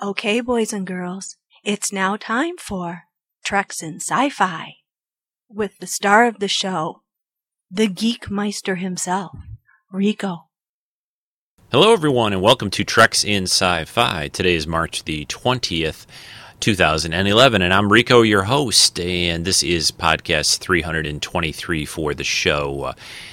Okay, boys and girls, it's now time for Treks in Sci-Fi with the star of the show, the Geek Meister himself, Rico. Hello, everyone, and welcome to Treks in Sci Fi. Today is March the 20th, 2011, and I'm Rico, your host, and this is podcast 323 for the show. Uh,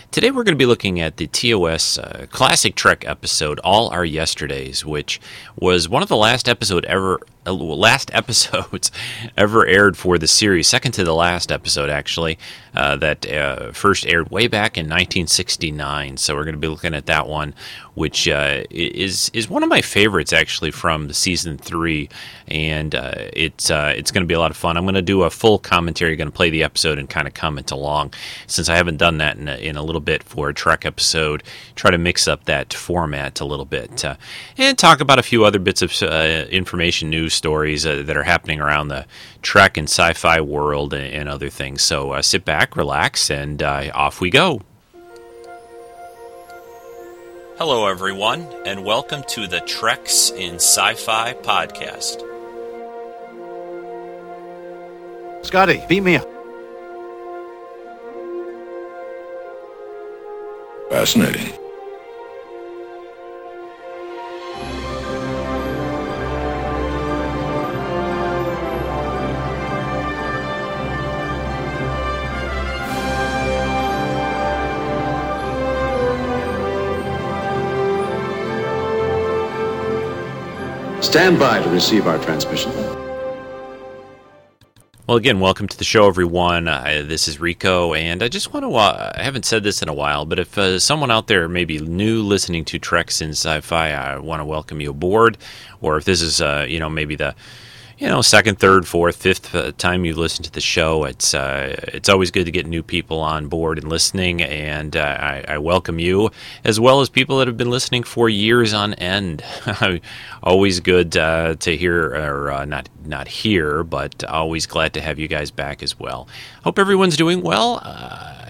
today, we're going to be looking at the TOS uh, Classic Trek episode, All Our Yesterdays, which was one of the last episode ever last episodes ever aired for the series, second to the last episode actually, uh, that uh, first aired way back in 1969. So we're going to be looking at that one, which uh, is is one of my favorites actually from the season three, and uh, it's uh, it's going to be a lot of fun. I'm going to do a full commentary, going to play the episode and kind of comment along, since I haven't done that in a, in a little bit for a Trek episode. Try to mix up that format a little bit and talk about a few other bits of information news stories uh, that are happening around the Trek and sci fi world and, and, other things. So uh, sit back, relax, and uh, off we go. Hello, everyone, and welcome to the Treks in Sci Fi podcast. Scotty, beat me up. Fascinating. Stand by to receive our transmission. Well, again, welcome to the show, everyone. Uh, this is Rico, and I just want to, uh, I haven't said this in a while, but if uh, someone out there may be new listening to Treks in Sci Fi, I want to welcome you aboard. Or if this is, uh, you know, maybe the you know, second, third, fourth, fifth uh, time you listen to the show. It's uh, it's always good to get new people on board and listening, and uh, I, I, welcome you as well as people that have been listening for years on end. always good uh, to hear, or uh, not not hear, but always glad to have you guys back as well. Hope everyone's doing well.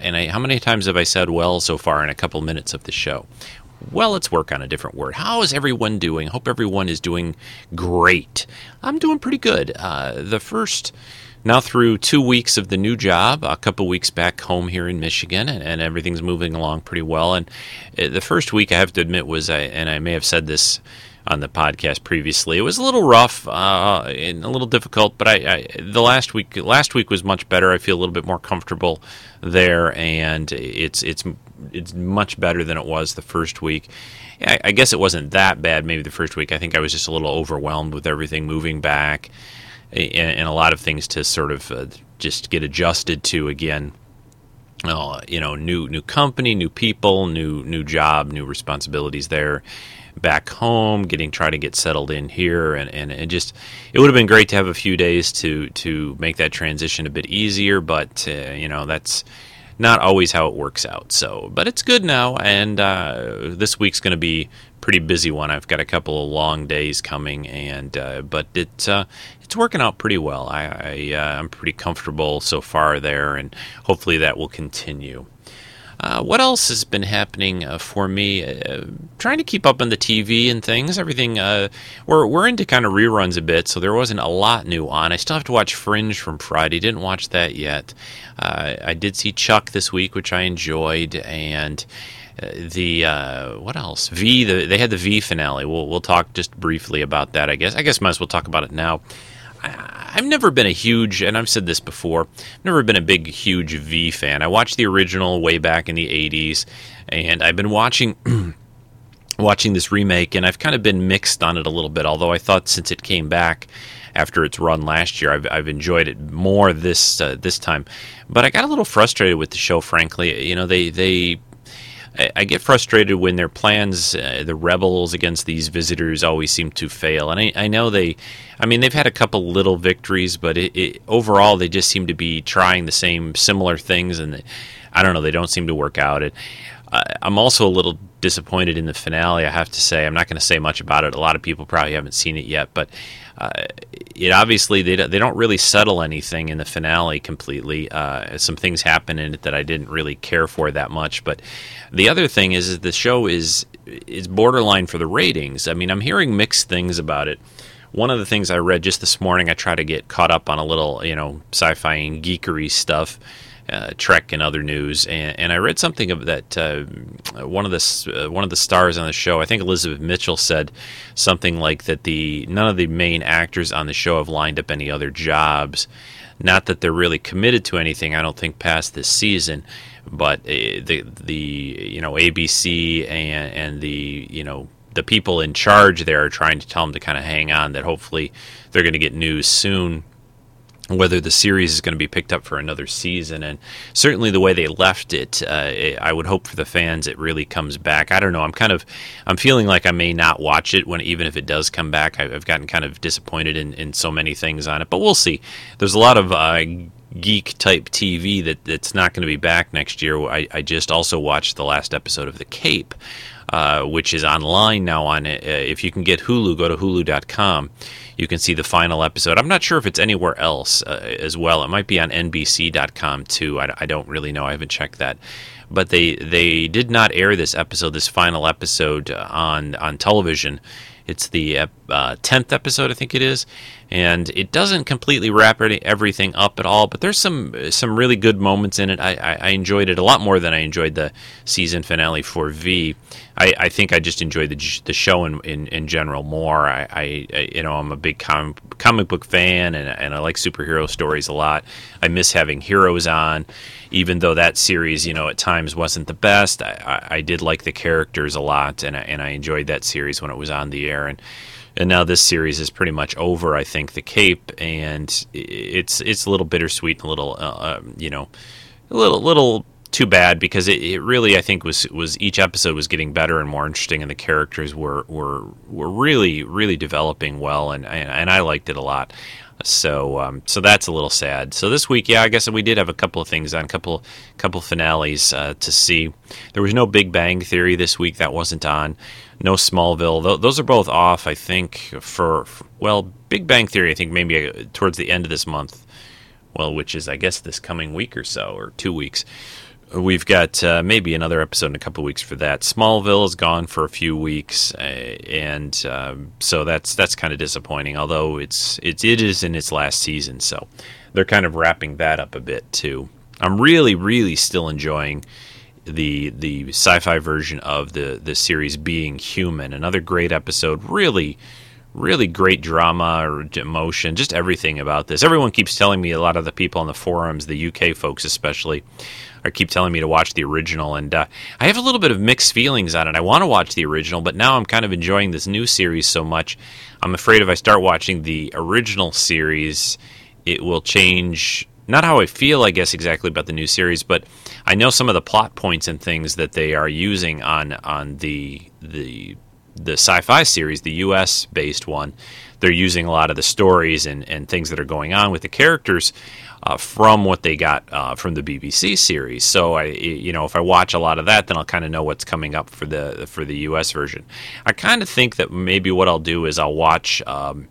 And I, how many times have I said well so far in a couple minutes of the show? Well, let's work on a different word. How is everyone doing? Hope everyone is doing great. I'm doing pretty good. Uh, the first, now through two weeks of the new job, a couple weeks back home here in Michigan, and, and everything's moving along pretty well. And uh, the first week, I have to admit, was, I, and I may have said this on the podcast previously. It was a little rough uh, and a little difficult, but I, I, the last week last week was much better. I feel a little bit more comfortable there, and it's it's it's much better than it was the first week. I, I guess it wasn't that bad. Maybe the first week. I think I was just a little overwhelmed with everything moving back and, and a lot of things to sort of uh, just get adjusted to again. Uh, you know, new new company, new people, new new job, new responsibilities there. Back home, getting trying to get settled in here, and, and, and just it would have been great to have a few days to to make that transition a bit easier. But uh, you know, that's not always how it works out. So, but it's good now, and uh, this week's going to be pretty busy one. I've got a couple of long days coming, and uh, but it's uh, it's working out pretty well. I, I am uh, pretty comfortable so far there, and hopefully that will continue. Uh, what else has been happening uh, for me? Uh, trying to keep up on the TV and things. Everything. Uh, we're we're into kind of reruns a bit, so there wasn't a lot new on. I still have to watch Fringe from Friday. Didn't watch that yet. Uh, I did see Chuck this week, which I enjoyed, and uh, the what else? V. The, they had the V finale. We'll we'll talk just briefly about that. I guess. I guess might as well talk about it now. I've never been a huge, and I've said this before, I've never been a big, huge V fan. I watched the original way back in the 80s, and I've been watching. watching this remake and I've kind of been mixed on it a little bit although I thought since it came back after its run last year I've, I've enjoyed it more this uh, this time but I got a little frustrated with the show frankly you know they they I, get frustrated when their plans, uh, the rebels against these visitors, always seem to fail. And I, I know they, I mean, they've had a couple little victories, but it, it, overall they just seem to be trying the same similar things, and I don't know, they don't seem to work out. It, uh, I'm also a little disappointed in the finale. I have to say, I'm not going to say much about it. A lot of people probably haven't seen it yet, but uh, it obviously they they don't really settle anything in the finale completely. Uh, some things happen in it that I didn't really care for that much. But the other thing is, is the show is is borderline for the ratings. I mean, I'm hearing mixed things about it. one of the things I read just this morning, I try to get caught up on a little, you know, sci-fi and geekery stuff, uh, Trek and other news, and, and I read something of that uh, one of the uh, one of the stars on the show, I think Elizabeth Mitchell said something like that the none of the main actors on the show have lined up any other jobs. Not that they're really committed to anything, I don't think past this season, but uh, the the you know ABC and and the you know the people in charge there are trying to tell them to kind of hang on. That hopefully they're going to get news soon whether the series is going to be picked up for another season. And certainly the way they left it, uh, I would hope for the fans it really comes back. I don't know. I'm kind of I'm feeling like I may not watch it when even if it does come back. I've gotten kind of disappointed in, in so many things on it, but we'll see. There's a lot of uh, geek type TV that that's not going to be back next year. I, I just also watched the last episode of The Cape. Uh, which is online now on uh, if you can get Hulu go to hulu.com you can see the final episode. I'm not sure if it's anywhere else uh, as well. It might be on NBC.com too. I, I don't really know. I haven't checked that but they they did not air this episode, this final episode uh, on on television. It's the uh, tenth episode, I think it is, and it doesn't completely wrap everything up at all. But there's some some really good moments in it. I, I, I enjoyed it a lot more than I enjoyed the season finale for V. I, I think I just enjoyed the, the show in, in, in general more. I, I, you know I'm a big comic comic book fan and and I like superhero stories a lot. I miss having heroes on, even though that series you know at times wasn't the best. I, I, I did like the characters a lot and I, and I enjoyed that series when it was on the air and and now this series is pretty much over. I think the Cape, and it's it's a little bittersweet and a little uh, um, you know a little little too bad because it, it really I think was was each episode was getting better and more interesting, and the characters were were were really really developing well, and and, and I liked it a lot. So um, so that's a little sad. So this week, yeah, I guess we did have a couple of things on, a couple couple finales uh, to see. There was no Big Bang Theory this week; that wasn't on. No Smallville; Th- those are both off. I think for, for, well, Big Bang Theory. I think maybe uh, towards the end of this month. Well, which is I guess this coming week or so, or two weeks. We've got uh, maybe another episode in a couple weeks for that. Smallville is gone for a few weeks, uh, and um, so that's that's kind of disappointing. Although it's it's it is in its last season, so they're kind of wrapping that up a bit too. I'm really really still enjoying the the sci-fi version of the the series being human. Another great episode. Really really great drama or emotion, just everything about this. Everyone keeps telling me, a lot of the people on the forums, the UK folks especially, are keep telling me to watch the original, and uh, I have a little bit of mixed feelings on it. I want to watch the original, but now I'm kind of enjoying this new series so much. I'm afraid if I start watching the original series, it will change not how I feel, I guess, exactly about the new series, but I know some of the plot points and things that they are using on on the the the sci-fi series, the U.S. based one. They're using a lot of the stories and, and things that are going on with the characters uh, from what they got uh, from the BBC series. So I, you know, if I watch a lot of that, then I'll kind of know what's coming up for the for the US version. I kind of think that maybe what I'll do is I'll watch. Um,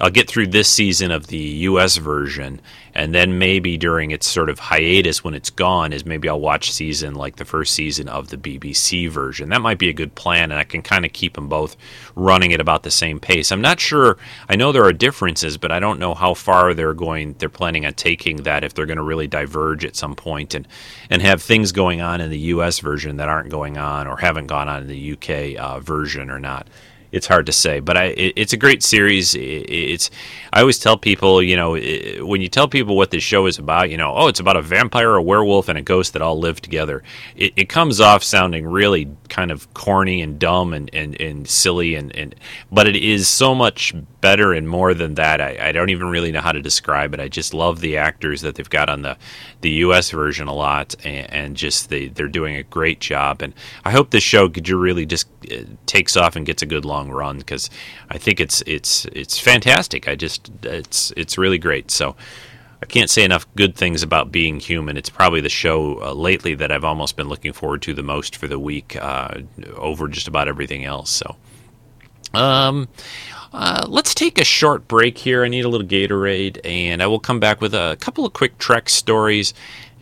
I'll get through this season of the US version, and then maybe during its sort of hiatus when it's gone, is maybe I'll watch season like the first season of the BBC version. That might be a good plan, and I can kind of keep them both running at about the same pace. I'm not sure. I know there are differences, but I don't know how far they're going. They're planning on taking that if they're going to really diverge at some point and and have things going on in the US version that aren't going on or haven't gone on in the UK uh, version or not it's hard to say, but I it, it's a great series. It, it's I always tell people, you know, it, when you tell people what this show is about, you know, oh, it's about a vampire, a werewolf, and a ghost that all live together. It, it comes off sounding really kind of corny and dumb and, and, and silly, and, and but it is so much better and more than that. I, I don't even really know how to describe it. I just love the actors that they've got on the the U.S. version a lot, and, and just they they're doing a great job. And I hope this show could really just uh, takes off and gets a good long run because I think it's it's it's fantastic. I just it's it's really great. So. I can't say enough good things about being human. It's probably the show uh, lately that I've almost been looking forward to the most for the week uh, over just about everything else. So, um, uh, let's take a short break here. I need a little Gatorade, and I will come back with a couple of quick Trek stories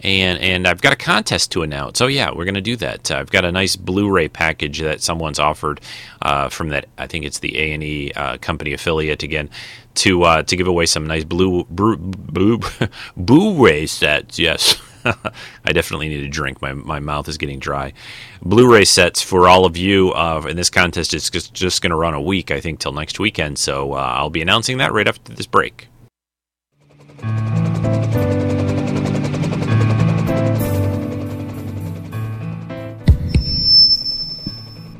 and and I've got a contest to announce. Oh yeah, we're going to do that. Uh, I've got a nice Blu-ray package that someone's offered uh, from that. I think it's the A and E uh, company affiliate again to uh, to give away some nice blue blue blue Blu-ray sets. Yes. I definitely need a drink. My, my mouth is getting dry. Blu-ray sets for all of you. Uh, and this contest it's just, just going to run a week, I think, till next weekend. So uh, I'll be announcing that right after this break.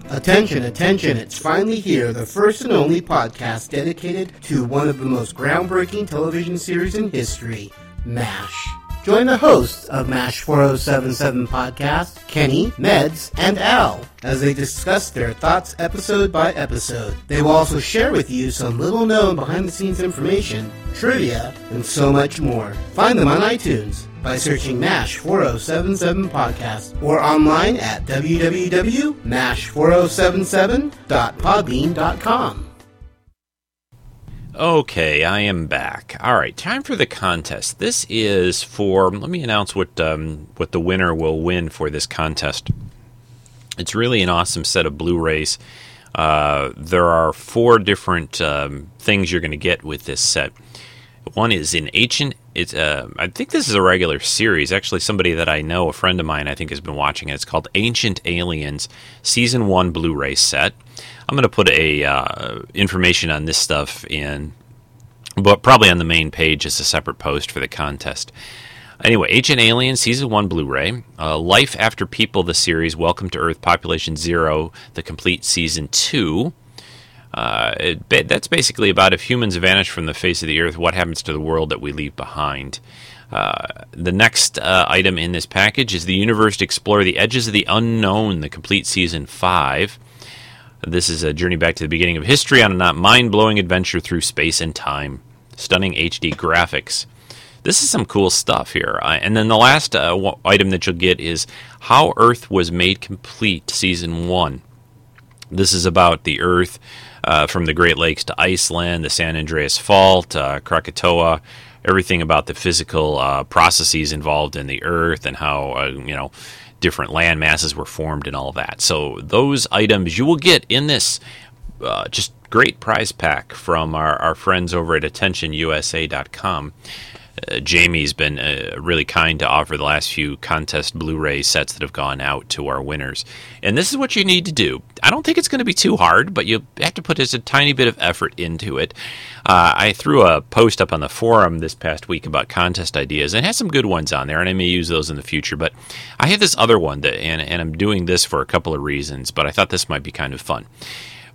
Attention, attention, it's finally here, the first and only podcast dedicated to one of the most groundbreaking television series in history, MASH. Join the hosts of MASH 4077 podcast, Kenny, Meds, and Al, as they discuss their thoughts episode by episode. They will also share with you some little known behind the scenes information, trivia, and so much more. Find them on iTunes by searching MASH 4077 podcast or online at www.mash4077.podbean.com. Okay, I am back. All right, time for the contest. This is for. Let me announce what um, what the winner will win for this contest. It's really an awesome set of Blu-rays. Uh, there are four different um, things you're going to get with this set. One is in ancient. It's uh, I think this is a regular series. Actually, somebody that I know, a friend of mine, I think has been watching it. It's called Ancient Aliens Season One Blu-ray set. I'm going to put a uh, information on this stuff in, but probably on the main page as a separate post for the contest. Anyway, Ancient Alien Season 1 Blu ray, uh, Life After People, the series, Welcome to Earth, Population Zero, the complete Season 2. Uh, it, that's basically about if humans vanish from the face of the earth, what happens to the world that we leave behind. Uh, the next uh, item in this package is the universe to explore the edges of the unknown, the complete season five. This is a journey back to the beginning of history on a not mind blowing adventure through space and time. Stunning HD graphics. This is some cool stuff here. Uh, and then the last uh, w- item that you'll get is How Earth Was Made Complete, Season 1. This is about the Earth uh, from the Great Lakes to Iceland, the San Andreas Fault, uh, Krakatoa, everything about the physical uh, processes involved in the Earth and how, uh, you know, different land masses were formed and all that. So those items you will get in this uh, just great prize pack from our, our friends over at AttentionUSA.com. Uh, Jamie's been uh, really kind to offer the last few contest Blu-ray sets that have gone out to our winners. And this is what you need to do. I don't think it's going to be too hard, but you have to put just a tiny bit of effort into it. Uh, I threw a post up on the forum this past week about contest ideas, and has some good ones on there, and I may use those in the future. But I have this other one, that, and, and I'm doing this for a couple of reasons, but I thought this might be kind of fun.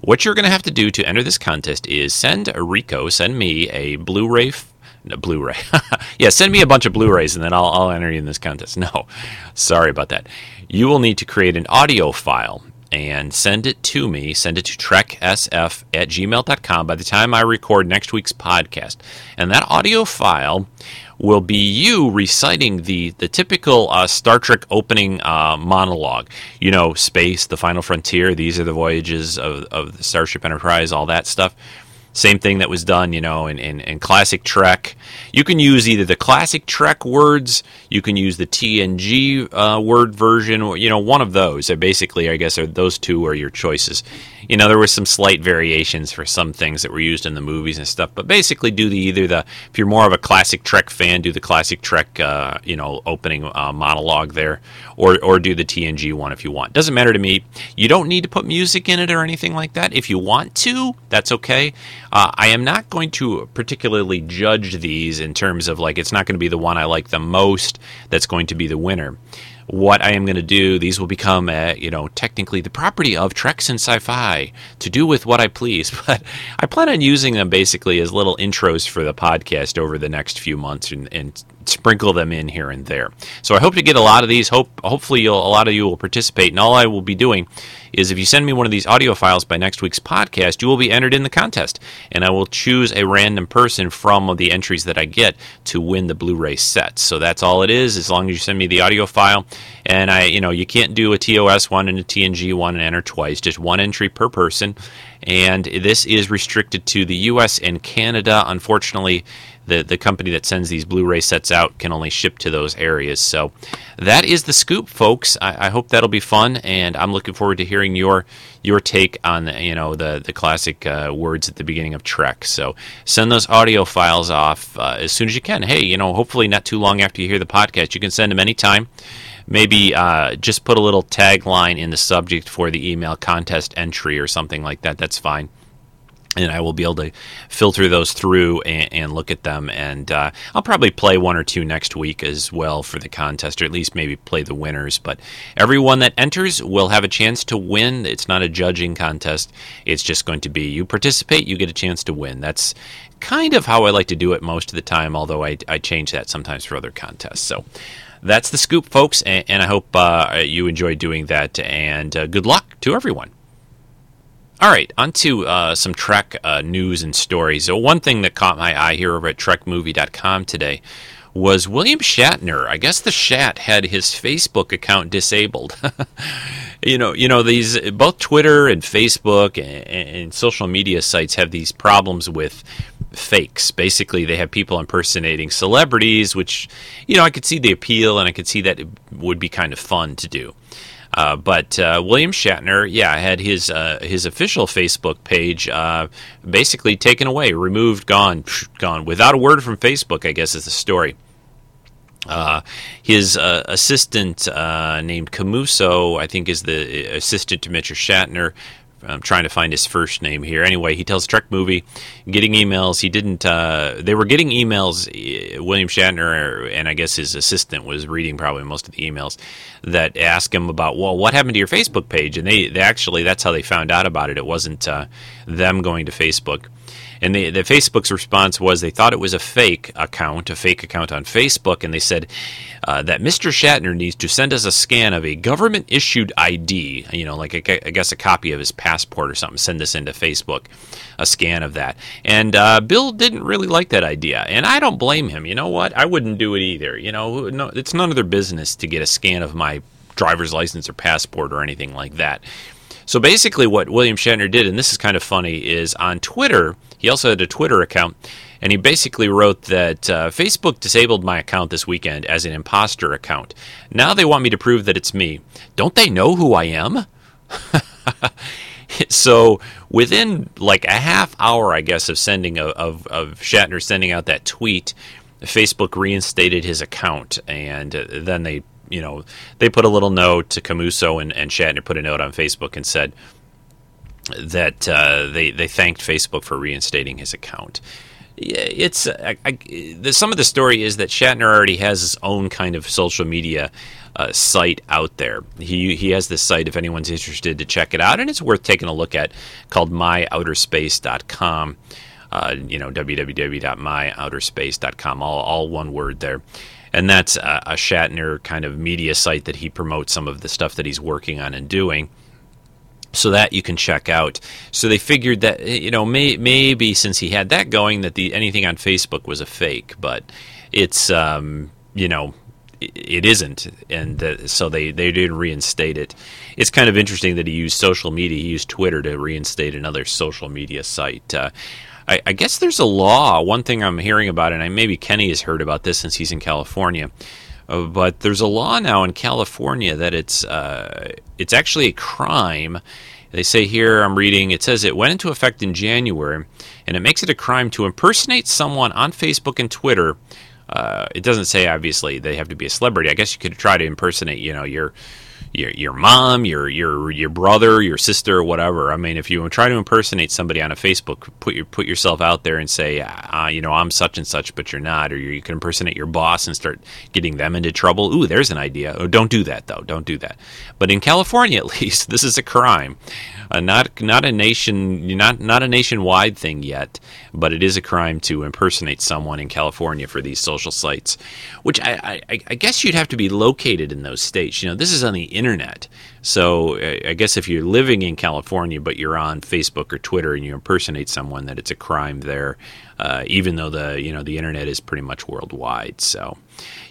What you're going to have to do to enter this contest is send Rico, send me a Blu-ray f- no, Blu-ray. yeah, send me a bunch of Blu-rays and then I'll, I'll enter you in this contest. No, sorry about that. You will need to create an audio file and send it to me. Send it to treksf at gmail.com by the time I record next week's podcast. And that audio file will be you reciting the, the typical uh, Star Trek opening uh, monologue. You know, space, the final frontier, these are the voyages of, of the Starship Enterprise, all that stuff. Same thing that was done, you know, in, in, in, classic Trek. You can use either the classic Trek words, you can use the TNG uh, word version, or, you know, one of those. Basically, I guess, are those two are your choices. You know, there were some slight variations for some things that were used in the movies and stuff, but basically, do the either the if you're more of a classic Trek fan, do the classic Trek, uh, you know, opening uh, monologue there, or or do the TNG one if you want. Doesn't matter to me. You don't need to put music in it or anything like that. If you want to, that's okay. Uh, I am not going to particularly judge these in terms of like it's not going to be the one I like the most that's going to be the winner. What I am going to do, these will become, uh, you know, technically the property of Treks and Sci-Fi to do with what I please. But I plan on using them basically as little intros for the podcast over the next few months and, and sprinkle them in here and there. So I hope to get a lot of these. Hope hopefully a lot of you will participate. And all I will be doing is if you send me one of these audio files by next week's podcast, you will be entered in the contest, and I will choose a random person from the entries that I get to win the Blu-ray set. So that's all it is. As long as you send me the audio file, and I, you know, you can't do a TOS one and a TNG one and enter twice. Just one entry per person and this is restricted to the U.S. and Canada. Unfortunately, the the company that sends these Blu-ray sets out can only ship to those areas. So that is the scoop, folks. I, I hope that'll be fun, and I'm looking forward to hearing your your take on the, you know the the classic uh, words at the beginning of Trek. So send those audio files off uh, as soon as you can. Hey, you know, hopefully not too long after you hear the podcast. You can send them anytime. Maybe uh, just put a little tagline in the subject for the email contest entry or something like that. That's fine and I will be able to filter those through and, and look at them. And uh, I'll probably play one or two next week as well for the contest, or at least maybe play the winners. But everyone that enters will have a chance to win. It's not a judging contest, it's just going to be you participate, you get a chance to win. That's kind of how I like to do it most of the time, although I, I change that sometimes for other contests. So that's the scoop, folks, and, and I hope uh, you enjoy doing that. And uh, good luck to everyone. All right, on to uh, some Trek uh, news and stories. So one thing that caught my eye here over at TrekMovie.com today was William Shatner. I guess the Shat had his Facebook account disabled. you know, you know these both Twitter and Facebook and, and, social media sites have these problems with fakes. Basically, they have people impersonating celebrities, which you know I could see the appeal and I could see that it would be kind of fun to do. Uh, but uh, William Shatner, yeah, had his uh, his official Facebook page uh, basically taken away, removed, gone, gone, without a word from Facebook. I guess is the story. Uh, his uh, assistant named Camuso, I think, is the assistant to Mr. Shatner. I'm trying to find his first name here. Anyway, he tells Trek Movie, getting emails. He didn't. Uh, they were getting emails. Uh, William Shatner and I guess his assistant was reading probably most of the emails that ask him about, well, what happened to your Facebook page? And they, they actually that's how they found out about it. It wasn't uh, them going to Facebook. And the, Facebook's response was they thought it was a fake account, a fake account on Facebook, and they said uh, that Mr. Shatner needs to send us a scan of a government issued ID, you know, like a, I guess a copy of his passport or something. Send this into Facebook, a scan of that. And uh, Bill didn't really like that idea, and I don't blame him. You know what? I wouldn't do it either. You know, no, it's none of their business to get a scan of my driver's license or passport or anything like that. So basically, what William Shatner did, and this is kind of funny, is on Twitter, he also had a Twitter account, and he basically wrote that uh, Facebook disabled my account this weekend as an imposter account. Now they want me to prove that it's me. Don't they know who I am? so within like a half hour, I guess, of sending of, of, of Shatner sending out that tweet, Facebook reinstated his account, and uh, then they you know, they put a little note to Camuso and, and Shatner put a note on Facebook and said that uh, they they thanked Facebook for reinstating his account. It's I, I, the, some of the story is that Shatner already has his own kind of social media uh, site out there. He he has this site if anyone's interested to check it out, and it's worth taking a look at called myouterspace.com. Uh, you know, www.myouterspace.com, all, all one word there and that's a, a Shatner kind of media site that he promotes some of the stuff that he's working on and doing so that you can check out. So they figured that you know may, maybe since he had that going that the anything on Facebook was a fake, but it's um, you know it isn't, and uh, so they they did reinstate it. It's kind of interesting that he used social media. He used Twitter to reinstate another social media site. Uh, I, I, guess there's a law. One thing I'm hearing about, and I, maybe Kenny has heard about this since he's in California, uh, but there's a law now in California that it's uh, it's actually a crime. They say here, I'm reading, it says it went into effect in January, and it makes it a crime to impersonate someone on Facebook and Twitter. Uh, it doesn't say obviously they have to be a celebrity. I guess you could try to impersonate, you know, your your your mom, your your your brother, your sister, whatever. I mean, if you try to impersonate somebody on a Facebook, put your put yourself out there and say, uh, you know, I'm such and such, but you're not, or you can impersonate your boss and start getting them into trouble. Ooh, there's an idea. Oh, don't do that though. Don't do that. But in California, at least, this is a crime. Uh, not not a nation not not a nationwide thing yet, but it is a crime to impersonate someone in California for these social sites, which I, I, I guess you'd have to be located in those states. You know, this is on the internet, so I guess if you're living in California but you're on Facebook or Twitter and you impersonate someone, that it's a crime there, uh, even though the you know the internet is pretty much worldwide. So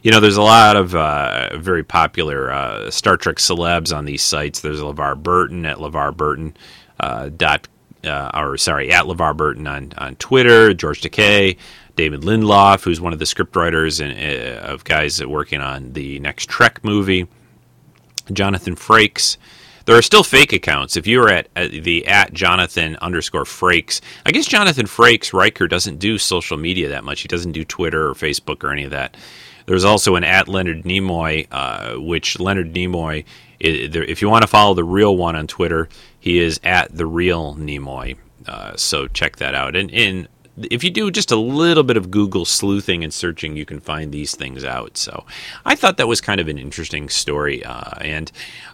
you know, there's a lot of uh, very popular uh, Star Trek celebs on these sites. There's LeVar Burton at LeVar Burton uh, dot uh, or sorry, at LeVar Burton on, on Twitter, George Takei, David Lindelof, who's one of the scriptwriters and uh, of guys working on the next Trek movie, Jonathan Frakes. There are still fake accounts. If you're at, at the at Jonathan underscore Frakes, I guess Jonathan Frakes Riker doesn't do social media that much. He doesn't do Twitter or Facebook or any of that. There's also an at Leonard Nimoy, uh, which Leonard Nimoy, if you want to follow the real one on Twitter, he is at the real Nimoy. Uh, so check that out. And, and if you do just a little bit of Google sleuthing and searching, you can find these things out. So I thought that was kind of an interesting story. Uh, and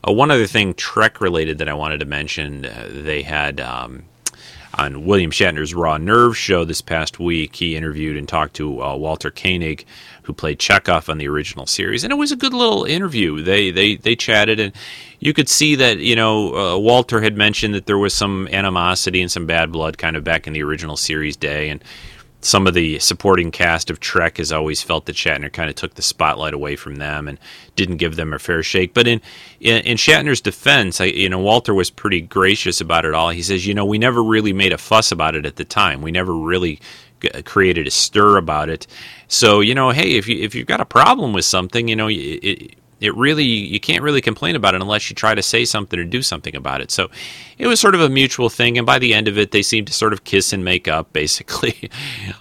uh, one other thing, Trek related, that I wanted to mention, uh, they had. Um, on William Shatner's Raw Nerve show this past week, he interviewed and talked to uh, Walter Koenig, who played Chekov on the original series, and it was a good little interview. They they they chatted, and you could see that you know uh, Walter had mentioned that there was some animosity and some bad blood kind of back in the original series day, and some of the supporting cast of Trek has always felt that Shatner kind of took the spotlight away from them and didn't give them a fair shake. But in in, in Shatner's defense, I, you know, Walter was pretty gracious about it all. He says, you know, we never really made a fuss about it at the time. We never really created a stir about it. So you know, hey, if you if you've got a problem with something, you know, it, it really you can't really complain about it unless you try to say something or do something about it. So it was sort of a mutual thing, and by the end of it, they seemed to sort of kiss and make up, basically.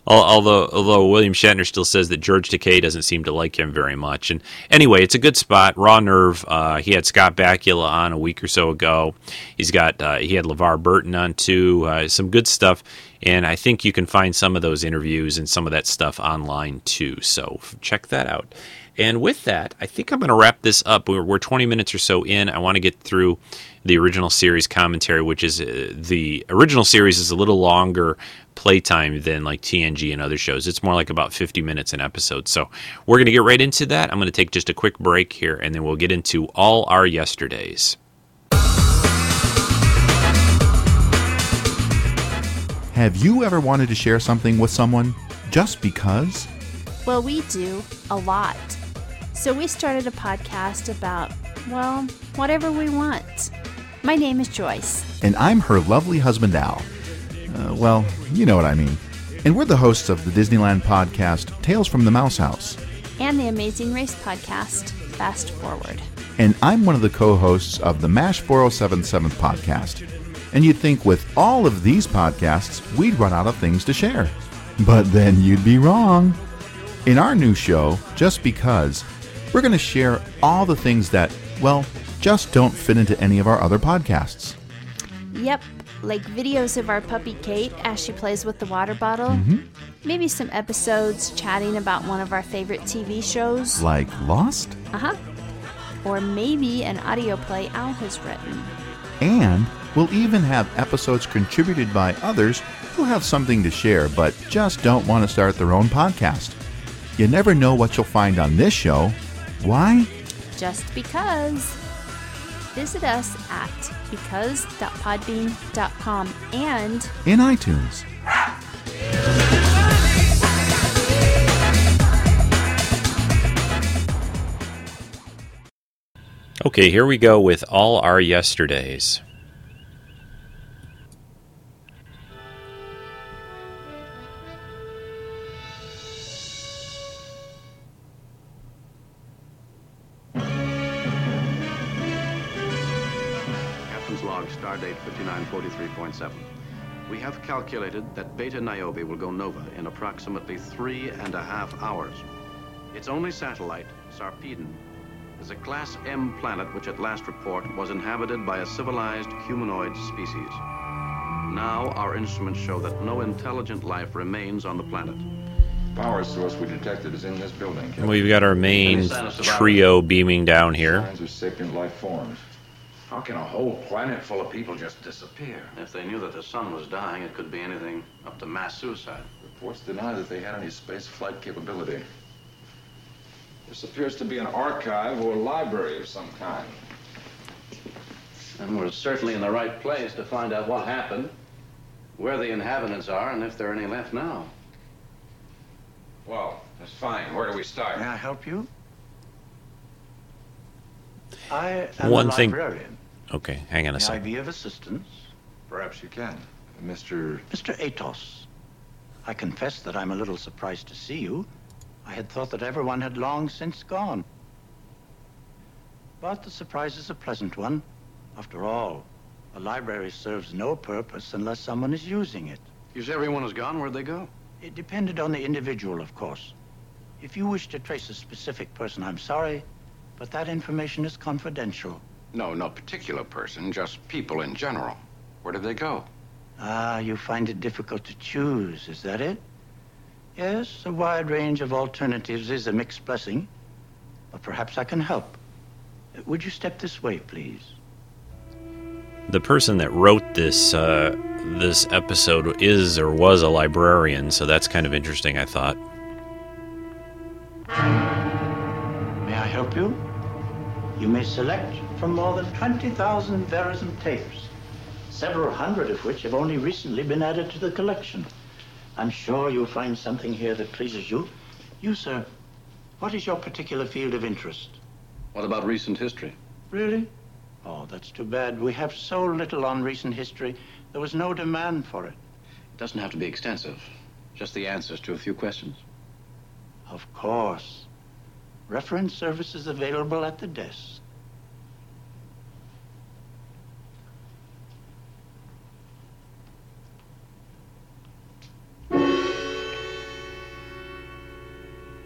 although although William Shatner still says that George Takei doesn't seem to like him very much. And anyway, it's a good spot. Raw Nerve. Uh, he had Scott Bakula on a week or so ago. He's got uh, he had LeVar Burton on too. Uh, some good stuff. And I think you can find some of those interviews and some of that stuff online too. So check that out. And with that, I think I'm going to wrap this up. We're, we're 20 minutes or so in. I want to get through the original series commentary, which is uh, the original series is a little longer playtime than like TNG and other shows. It's more like about 50 minutes an episode. So we're going to get right into that. I'm going to take just a quick break here, and then we'll get into all our yesterdays. Have you ever wanted to share something with someone just because? Well, we do a lot. So we started a podcast about, well, whatever we want. My name is Joyce. And I'm her lovely husband, Al. Uh, well, you know what I mean. And we're the hosts of the Disneyland podcast, Tales from the Mouse House. And the Amazing Race podcast, Fast Forward. And I'm one of the co hosts of the MASH 4077 podcast. And you'd think with all of these podcasts, we'd run out of things to share. But then you'd be wrong. In our new show, Just Because, we're going to share all the things that, well, just don't fit into any of our other podcasts. Yep, like videos of our puppy Kate as she plays with the water bottle. Mm-hmm. Maybe some episodes chatting about one of our favorite TV shows. Like Lost? Uh huh. Or maybe an audio play Al has written. And we'll even have episodes contributed by others who have something to share but just don't want to start their own podcast. You never know what you'll find on this show why? Just because. Visit us at because.podbean.com and in iTunes. Okay, here we go with all our yesterdays. 5943.7. We have calculated that Beta Niobe will go nova in approximately three and a half hours. Its only satellite, Sarpedon, is a Class M planet which at last report was inhabited by a civilized humanoid species. Now our instruments show that no intelligent life remains on the planet. Power source we detected is in this building. We've got our main trio beaming down here. Signs of sapient life forms. How can a whole planet full of people just disappear? If they knew that the sun was dying, it could be anything up to mass suicide. Reports deny that they had any space flight capability. This appears to be an archive or library of some kind. And we're certainly in the right place to find out what happened, where the inhabitants are, and if there are any left now. Well, that's fine. Where do we start? May I help you? I am One a thing. Librarian. Okay, hang on a May I second. be of assistance? Perhaps you can. Mr. Mr. Atoz, I confess that I'm a little surprised to see you. I had thought that everyone had long since gone. But the surprise is a pleasant one. After all, a library serves no purpose unless someone is using it. You say everyone is gone? Where'd they go? It depended on the individual, of course. If you wish to trace a specific person, I'm sorry, but that information is confidential. No, no particular person, just people in general. Where did they go? Ah, you find it difficult to choose, is that it? Yes, a wide range of alternatives is a mixed blessing, but perhaps I can help. Would you step this way, please? The person that wrote this uh, this episode is or was a librarian, so that's kind of interesting. I thought. May I help you? You may select from more than 20,000 Verism tapes, several hundred of which have only recently been added to the collection. I'm sure you'll find something here that pleases you. You, sir, what is your particular field of interest? What about recent history? Really? Oh, that's too bad. We have so little on recent history. There was no demand for it. It doesn't have to be extensive. Just the answers to a few questions. Of course. Reference services available at the desk.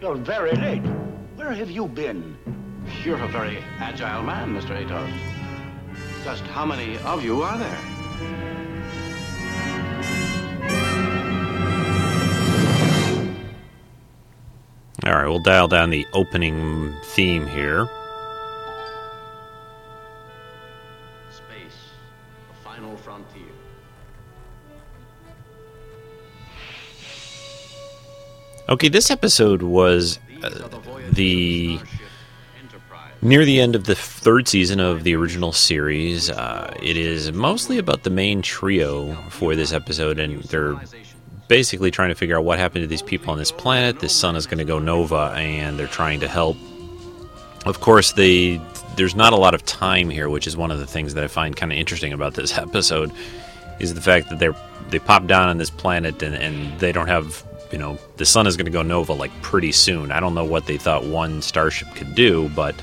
You're very late. Where have you been? You're a very agile man, Mr. Atoz. Just how many of you are there? All right, we'll dial down the opening theme here. Okay, this episode was uh, the near the end of the third season of the original series. Uh, it is mostly about the main trio for this episode, and they're basically trying to figure out what happened to these people on this planet. This sun is going to go nova, and they're trying to help. Of course, they there's not a lot of time here, which is one of the things that I find kind of interesting about this episode. Is the fact that they're they pop down on this planet and, and they don't have you know the sun is going to go nova like pretty soon. I don't know what they thought one starship could do, but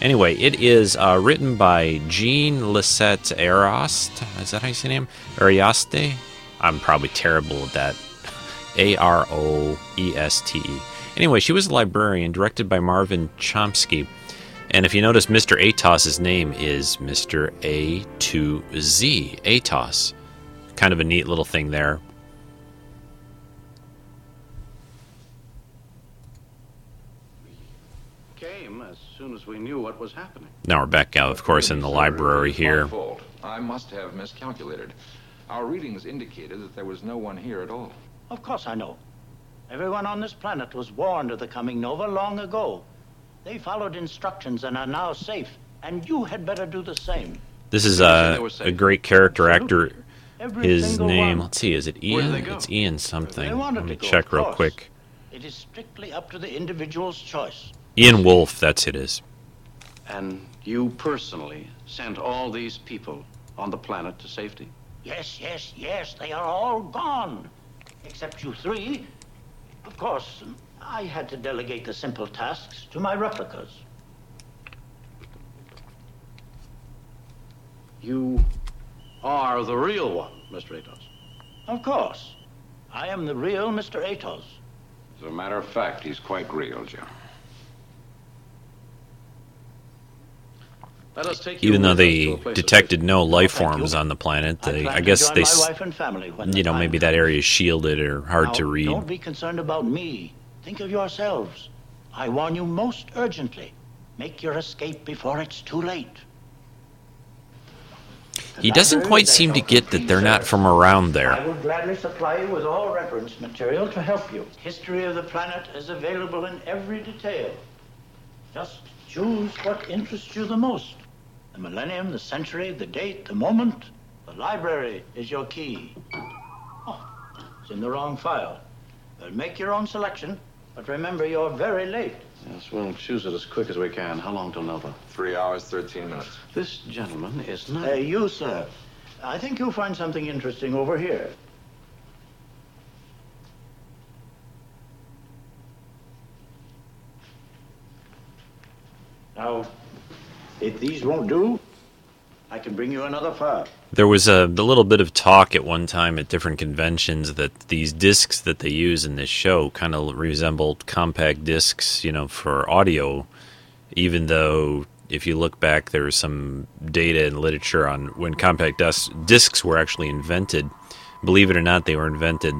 anyway, it is uh, written by Jean Lisette Arost. Is that how you say name? Ariaste? I'm probably terrible at that. A R O E S T E. Anyway, she was a librarian, directed by Marvin Chomsky. And if you notice, Mr. Atoz' name is Mr. A to Z. Atoz. Kind of a neat little thing there. As we knew what was happening. Now we're back out, of course, in the library here. I must have miscalculated. Our readings indicated that there was no one here at all. Of course I know. Everyone on this planet was warned of the coming nova long ago. They followed instructions and are now safe, and you had better do the same. This is uh, a great character actor. Every His name, one. let's see, is it Ian? It's Ian They something. wanted Let me to go, check real quick. It is strictly up to the individual's choice. Ian Wolfe, that's it is. And you personally sent all these people on the planet to safety? Yes, yes, yes, they are all gone. Except you three. Of course, I had to delegate the simple tasks to my replicas. You are the real one, Mr. Atoz. Of course. I am the real Mr. Atoz. As a matter of fact, he's quite real, Joe. Let us take you Even though they to a place detected no life forms on the planet, I they, I guess they, my s- wife and family when the you know, maybe that area is shielded or hard Now, to read. Don't be concerned about me. Think of yourselves. I warn you most urgently. Make your escape before it's too late. He doesn't quite seem to get that they're not from around there. I will gladly supply you with all reference material to help you. History of the planet is available in every detail. Just choose what interests you the most. The millennium, the century, the date, the moment. The library is your key. Oh, it's in the wrong file. Well, make your own selection, but remember you're very late. Yes, we'll choose it as quick as we can. How long till Nova? Three hours, 13 minutes. This gentleman is not. Hey, you, sir. I think you'll find something interesting over here. Now, if these won't do, I can bring you another file. There was a, a little bit of talk at one time at different conventions that these discs that they use in this show kind of resembled compact discs, you know, for audio, even though if you look back, there's some data and literature on when compact dis- discs were actually invented. Believe it or not, they were invented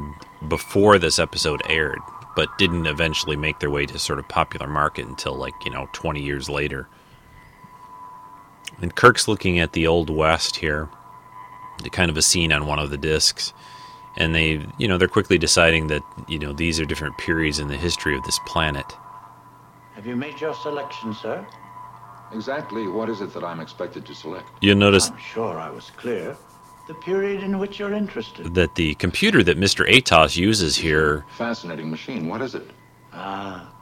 before this episode aired, but didn't eventually make their way to sort of popular market until like, you know, 20 years later. And Kirk's looking at the Old West here, the kind of a scene on one of the discs. And they, you know, they're quickly deciding that, you know, these are different periods in the history of this planet. Have you made your selection, sir? Exactly what is it that I'm expected to select? You'll notice I'm sure I was clear. The period in which you're interested. that the computer that Mr. Atoz uses here Fascinating machine. What is it? Ah,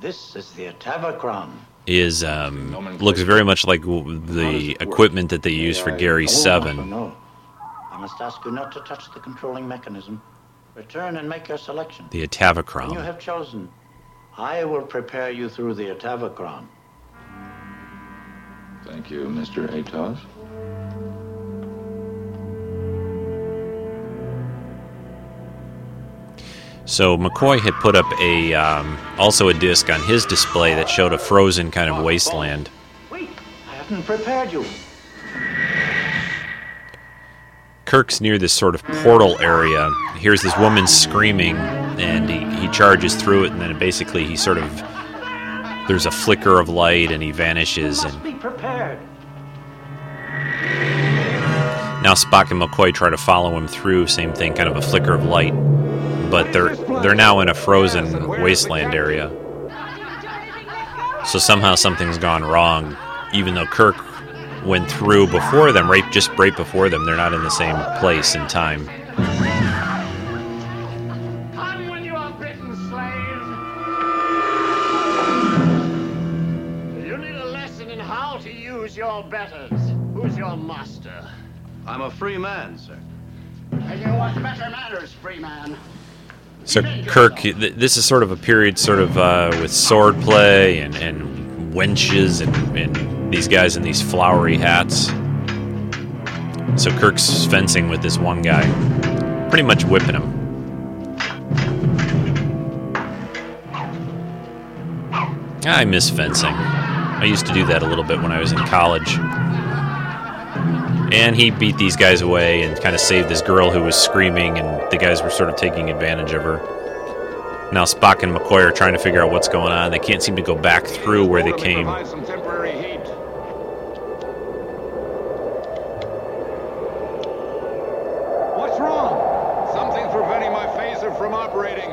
this is the Atavachron. Is um, looks very much like the equipment that they use for Gary Seven. I must ask you not to touch the controlling mechanism. Return and make your selection. The When you have chosen, I will prepare you through the Atavachron. Thank you, Mr. Atoz. So McCoy had put up a um, also a disc on his display that showed a frozen kind of wasteland. Wait, I haven't prepared you. Kirk's near this sort of portal area. He hears this woman screaming, and he, he charges through it, and then basically he sort of there's a flicker of light, and he vanishes. And be prepared. now Spock and McCoy try to follow him through. Same thing, kind of a flicker of light, but they're they're now in a frozen wasteland area. So somehow something's gone wrong, even though Kirk went through before them, right just right before them. They're not in the same place and time. Come when you are bitten, slave. You need a lesson in how to use your betters. Who's your master? I'm a free man, sir. And you want better manners, free man. So Kirk, th- this is sort of a period, sort of uh, with swordplay and, and wenches and, and these guys in these flowery hats. So Kirk's fencing with this one guy, pretty much whipping him. I miss fencing. I used to do that a little bit when I was in college. And he beat these guys away and kind of saved this girl who was screaming, and the guys were sort of taking advantage of her. Now Spock and McCoy are trying to figure out what's going on. They can't seem to go back through where they came. Provide some temporary heat. What's wrong? Something's preventing my phaser from operating.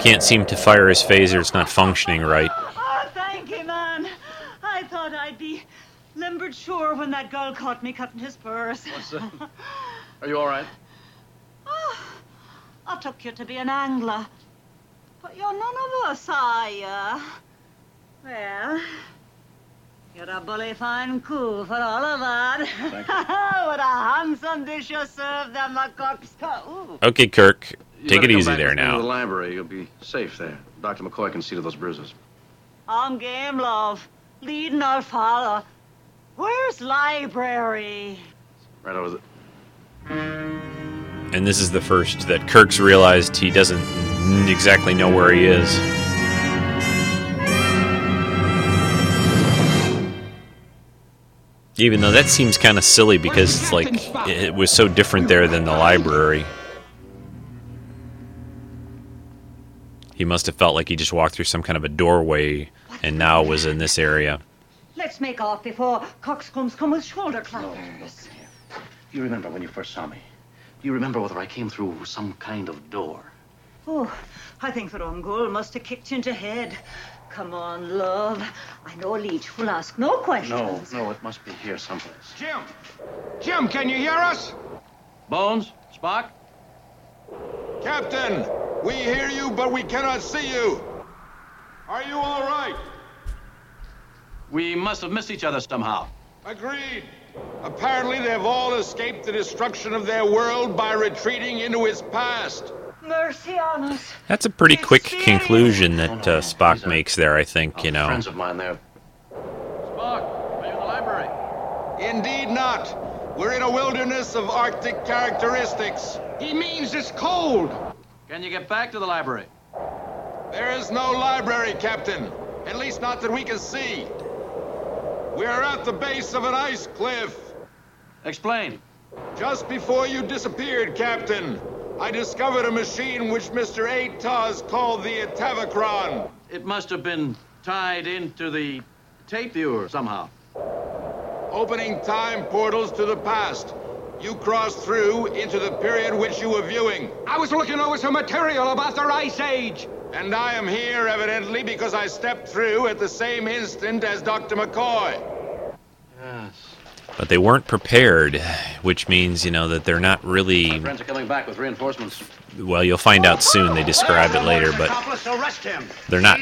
Can't seem to fire his phaser. It's not functioning right. Oh, thank you, man. I thought I'd be limbered sure when that girl caught me cutting his purse. Oh, What's the... Are you all right? Oh, I took you to be an angler. But you're none of us, are you? Well, you're a bully fine coup for all of that. What a handsome dish you served them, the cooks. Ooh. Okay, Kirk, You take it come easy back there with me to The library. You'll be safe there. Dr. McCoy can see to those bruises. I'm game, love. Leading or follow. Where's library? Right over the... And this is the first that Kirk's realized he doesn't exactly know where he is. Even though that seems kind of silly because it's like it was so different there than the library. He must have felt like he just walked through some kind of a doorway and now was in this area. Let's make off before coxcombs come with shoulder clappers. Do you remember when you first saw me? Do you remember whether I came through some kind of door? Oh, I think the Ungul must have kicked you into head. Come on, love. I know a leech will ask no questions. No, no, it must be here someplace. Jim! Jim, can you hear us? Bones? Spock? Captain, we hear you, but we cannot see you. Are you all right? We must have missed each other somehow. Agreed. Apparently, they've all escaped the destruction of their world by retreating into its past. Mercy on us. That's a pretty quick conclusion that uh, Spock makes there, I think, you know. Friends of mine there. Spock, are you in the library? Indeed not. We're in a wilderness of Arctic characteristics. He means it's cold. Can you get back to the library? There is no library, Captain. At least not that we can see. We're at the base of an ice cliff. Explain. Just before you disappeared, Captain, I discovered a machine which Mr. Atoz called the Atavachron. It must have been tied into the tape viewer somehow. Opening time portals to the past. You crossed through into the period which you were viewing. I was looking over some material about the Ice Age. And I am here, evidently, because I stepped through at the same instant as Dr. McCoy. Yes. But they weren't prepared, which means, you know, that they're not My really. friends are coming back with reinforcements. Well, you'll find out soon. They describe it later, but they're not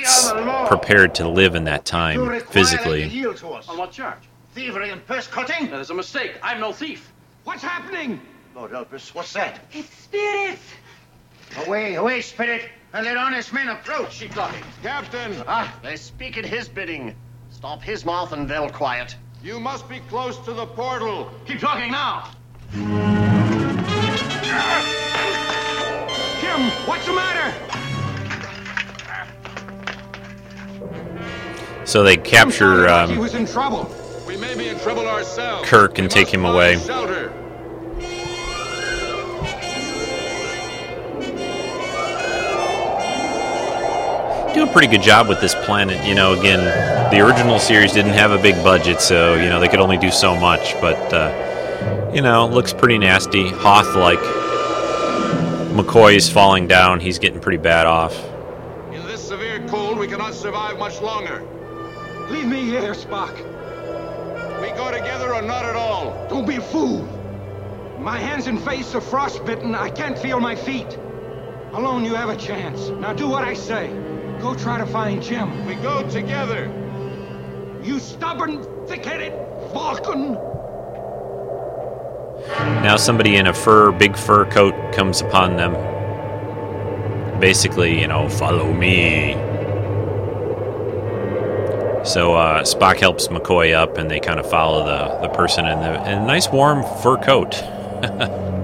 prepared to live in that time physically. Yield to us. On what charge? Thievery and purse cutting? That is a mistake. I'm no thief. What's happening? Lord help us, what's that? It's spirits. Away, away, spirit, and let honest men approach. Keep talking. Captain, Ah, they speak at his bidding. Stop his mouth and they'll quiet. you must be close to the portal. Keep talking now. Jim, what's the matter? So they capture Sounded like he um, was in trouble. We may be in trouble ourselves. Kirk and take him away. Shelter. Do a pretty good job with this planet. You know, again, the original series didn't have a big budget, so you know they could only do so much. But uh, you know, it looks pretty nasty, Hoth-like. McCoy is falling down. He's getting pretty bad off. In this severe cold, we cannot survive much longer. Leave me here, Spock. We go together or not at all. Don't be a fool. My hands and face are frostbitten. I can't feel my feet. Alone, you have a chance. Now do what I say. Go try to find Jim. We go together. You stubborn, thick-headed Vulcan. Now somebody in a fur, big fur coat comes upon them. Basically, you know, follow me. So uh, Spock helps McCoy up, and they kind of follow the, the person in the in a nice warm fur coat.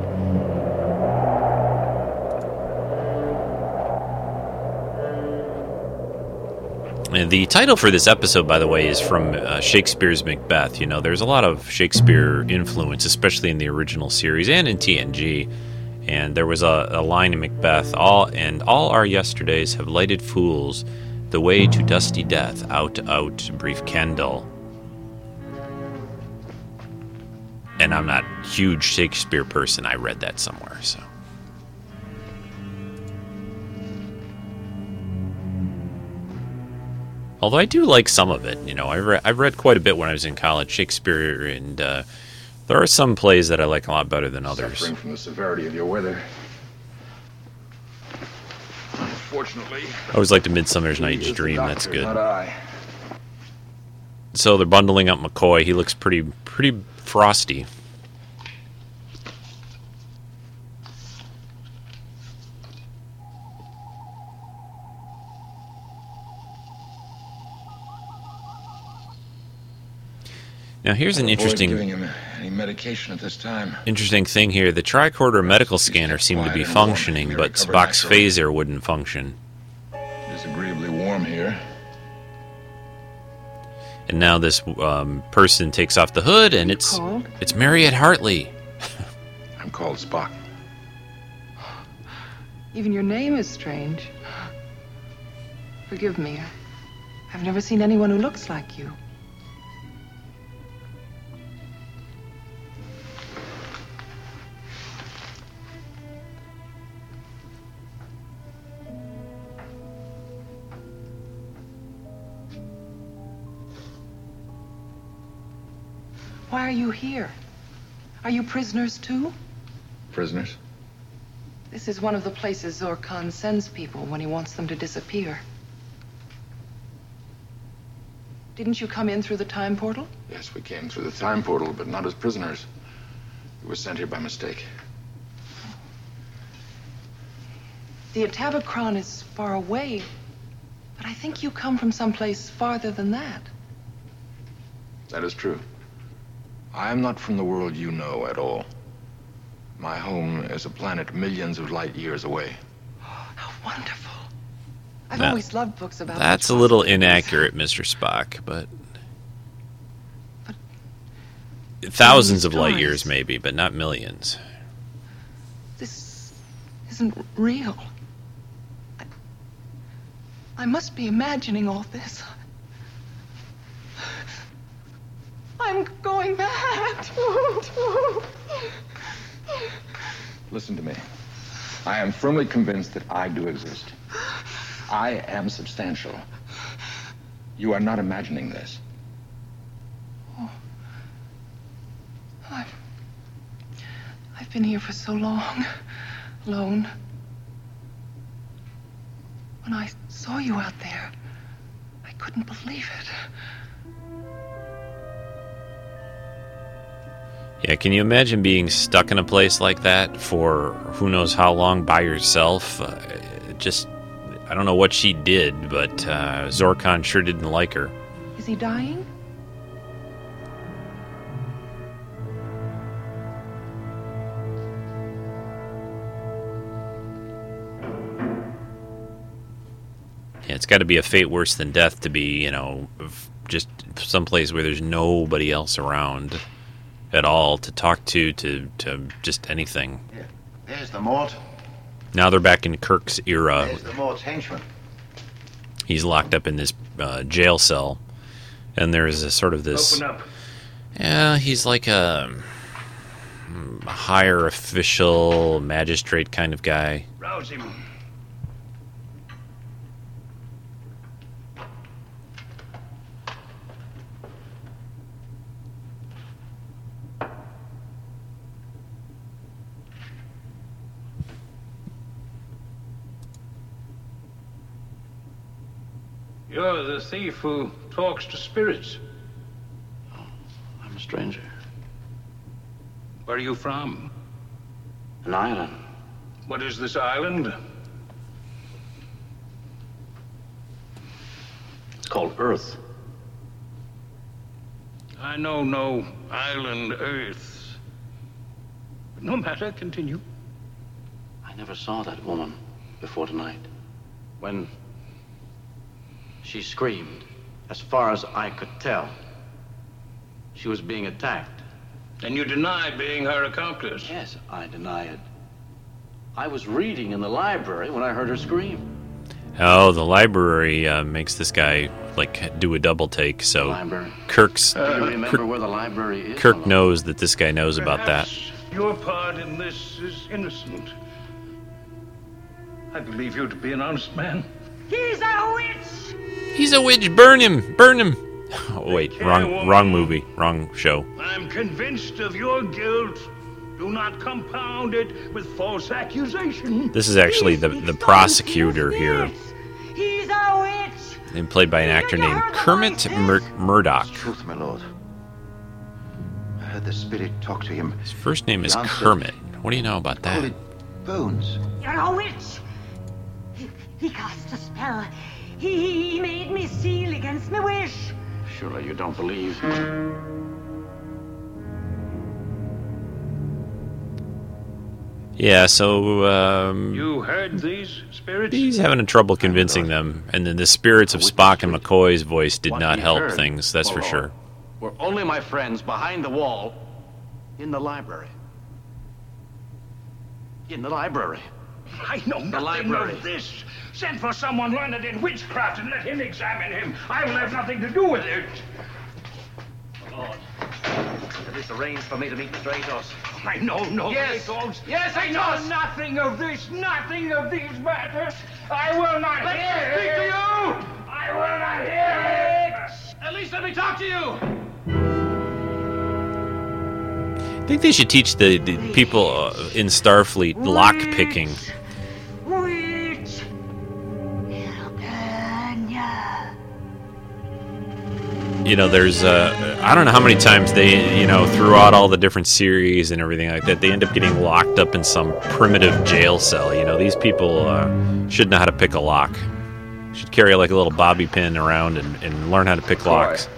the title for this episode, by the way, is from uh, Shakespeare's Macbeth. You know, there's a lot of Shakespeare influence, especially in the original series and in TNG. And there was a, a line in Macbeth: "All and all our yesterdays have lighted fools the way to dusty death. Out, out, brief candle." And I'm not huge Shakespeare person. I read that somewhere, so. Although I do like some of it, you know, I re- I've read quite a bit when I was in college, Shakespeare, and uh, there are some plays that I like a lot better than others. Suffering from the severity of your weather. Unfortunately, I always liked A Midsummer's Night's Dream. That's good. So they're bundling up McCoy. He looks pretty pretty frosty. Now here's an interesting giving him any medication at this time. interesting thing here. The tricorder medical scanner seemed to be functioning, but Spock's phaser wouldn't function. It is agreeably warm here. And now this um, person takes off the hood, and it's it's Mariette Hartley. I'm called Spock. Even your name is strange. Forgive me. I've never seen anyone who looks like you. Why are you here? Are you prisoners too? Prisoners? This is one of the places Zor Khan sends people when he wants them to disappear. Didn't you come in through the time portal? Yes, we came through the time portal, but not as prisoners. We were sent here by mistake. The Atavachron is far away, but I think you come from someplace farther than that. That is true. I am not from the world you know at all. My home is a planet millions of light years away. How wonderful. I've That- always loved books about That's a little inaccurate, Mr. Spock, but thousands of light years maybe, but not millions. This isn't real. I, I must be imagining all this. I'm going mad. Listen to me. I am firmly convinced that I do exist. I am substantial. You are not imagining this. Oh, I've, I've been here for so long, alone. When I saw you out there, I couldn't believe it. Yeah, can you imagine being stuck in a place like that for who knows how long by yourself? Uh, just, I don't know what she did, but uh, Zor Khan sure didn't like her. Is he dying? Yeah, it's got to be a fate worse than death to be, you know, just someplace where there's nobody else around at all to talk to, to, to just anything. Yeah. There's the Mort. Now they're back in Kirk's era. There's the Mort's henchman. He's locked up in this uh, jail cell, and there's a sort of this. Open up. Yeah, he's like a, mm, a higher official, magistrate kind of guy. Rouse him. You're the thief who talks to spirits. Oh, I'm a stranger. Where are you from? An island. What is this island? It's called Earth. I know no island Earth. But no matter, continue. I never saw that woman before tonight. When she screamed, as far as I could tell, she was being attacked. And you deny being her accomplice? Yes, I deny it. I was reading in the library when I heard her scream. Oh, the library uh, makes this guy like do a double take. So Library. Kirk's Do you remember Kirk, where the library is? Kirk knows that this guy knows about that. Your part in this is innocent. I believe you to be an honest man. He's a witch! He's a witch. Burn him. Burn him. Oh, wait, wrong, wrong movie, wrong show. I'm convinced of your guilt. Do not compound it with false accusation. This is actually the the prosecutor here, He's a witch! and played by an actor named Kermit Mur- Murdock. Truth, my lord. I heard the spirit talk to him. His first name is Kermit. What do you know about that? Bones. You're a witch! He, he cast a spell. He, he made me seal against my wish. Surely you don't believe. Yeah, so um, You heard these spirits? he's having a trouble convincing them, and then the spirits of Spock and McCoy's voice did What not he help heard, things. That's for Lord, sure. Were only my friends behind the wall in the library. In the library. I know nothing library. of this. Send for someone learned in witchcraft and let him examine him. I will have nothing to do with it. Lord, at least arrange for me to meet Mr. Atoz. I know no Yes. Atoz. Yes, I Atoz. know nothing of this, nothing of these matters. I will not Let me hear speak to you! I will not hear it. At least let me talk to you! I think they should teach the, the people uh, in Starfleet lock picking. You know, there's uh, I don't know how many times they, you know, throughout all the different series and everything like that, they end up getting locked up in some primitive jail cell. You know, these people uh, should know how to pick a lock. Should carry like a little bobby pin around and, and learn how to pick locks.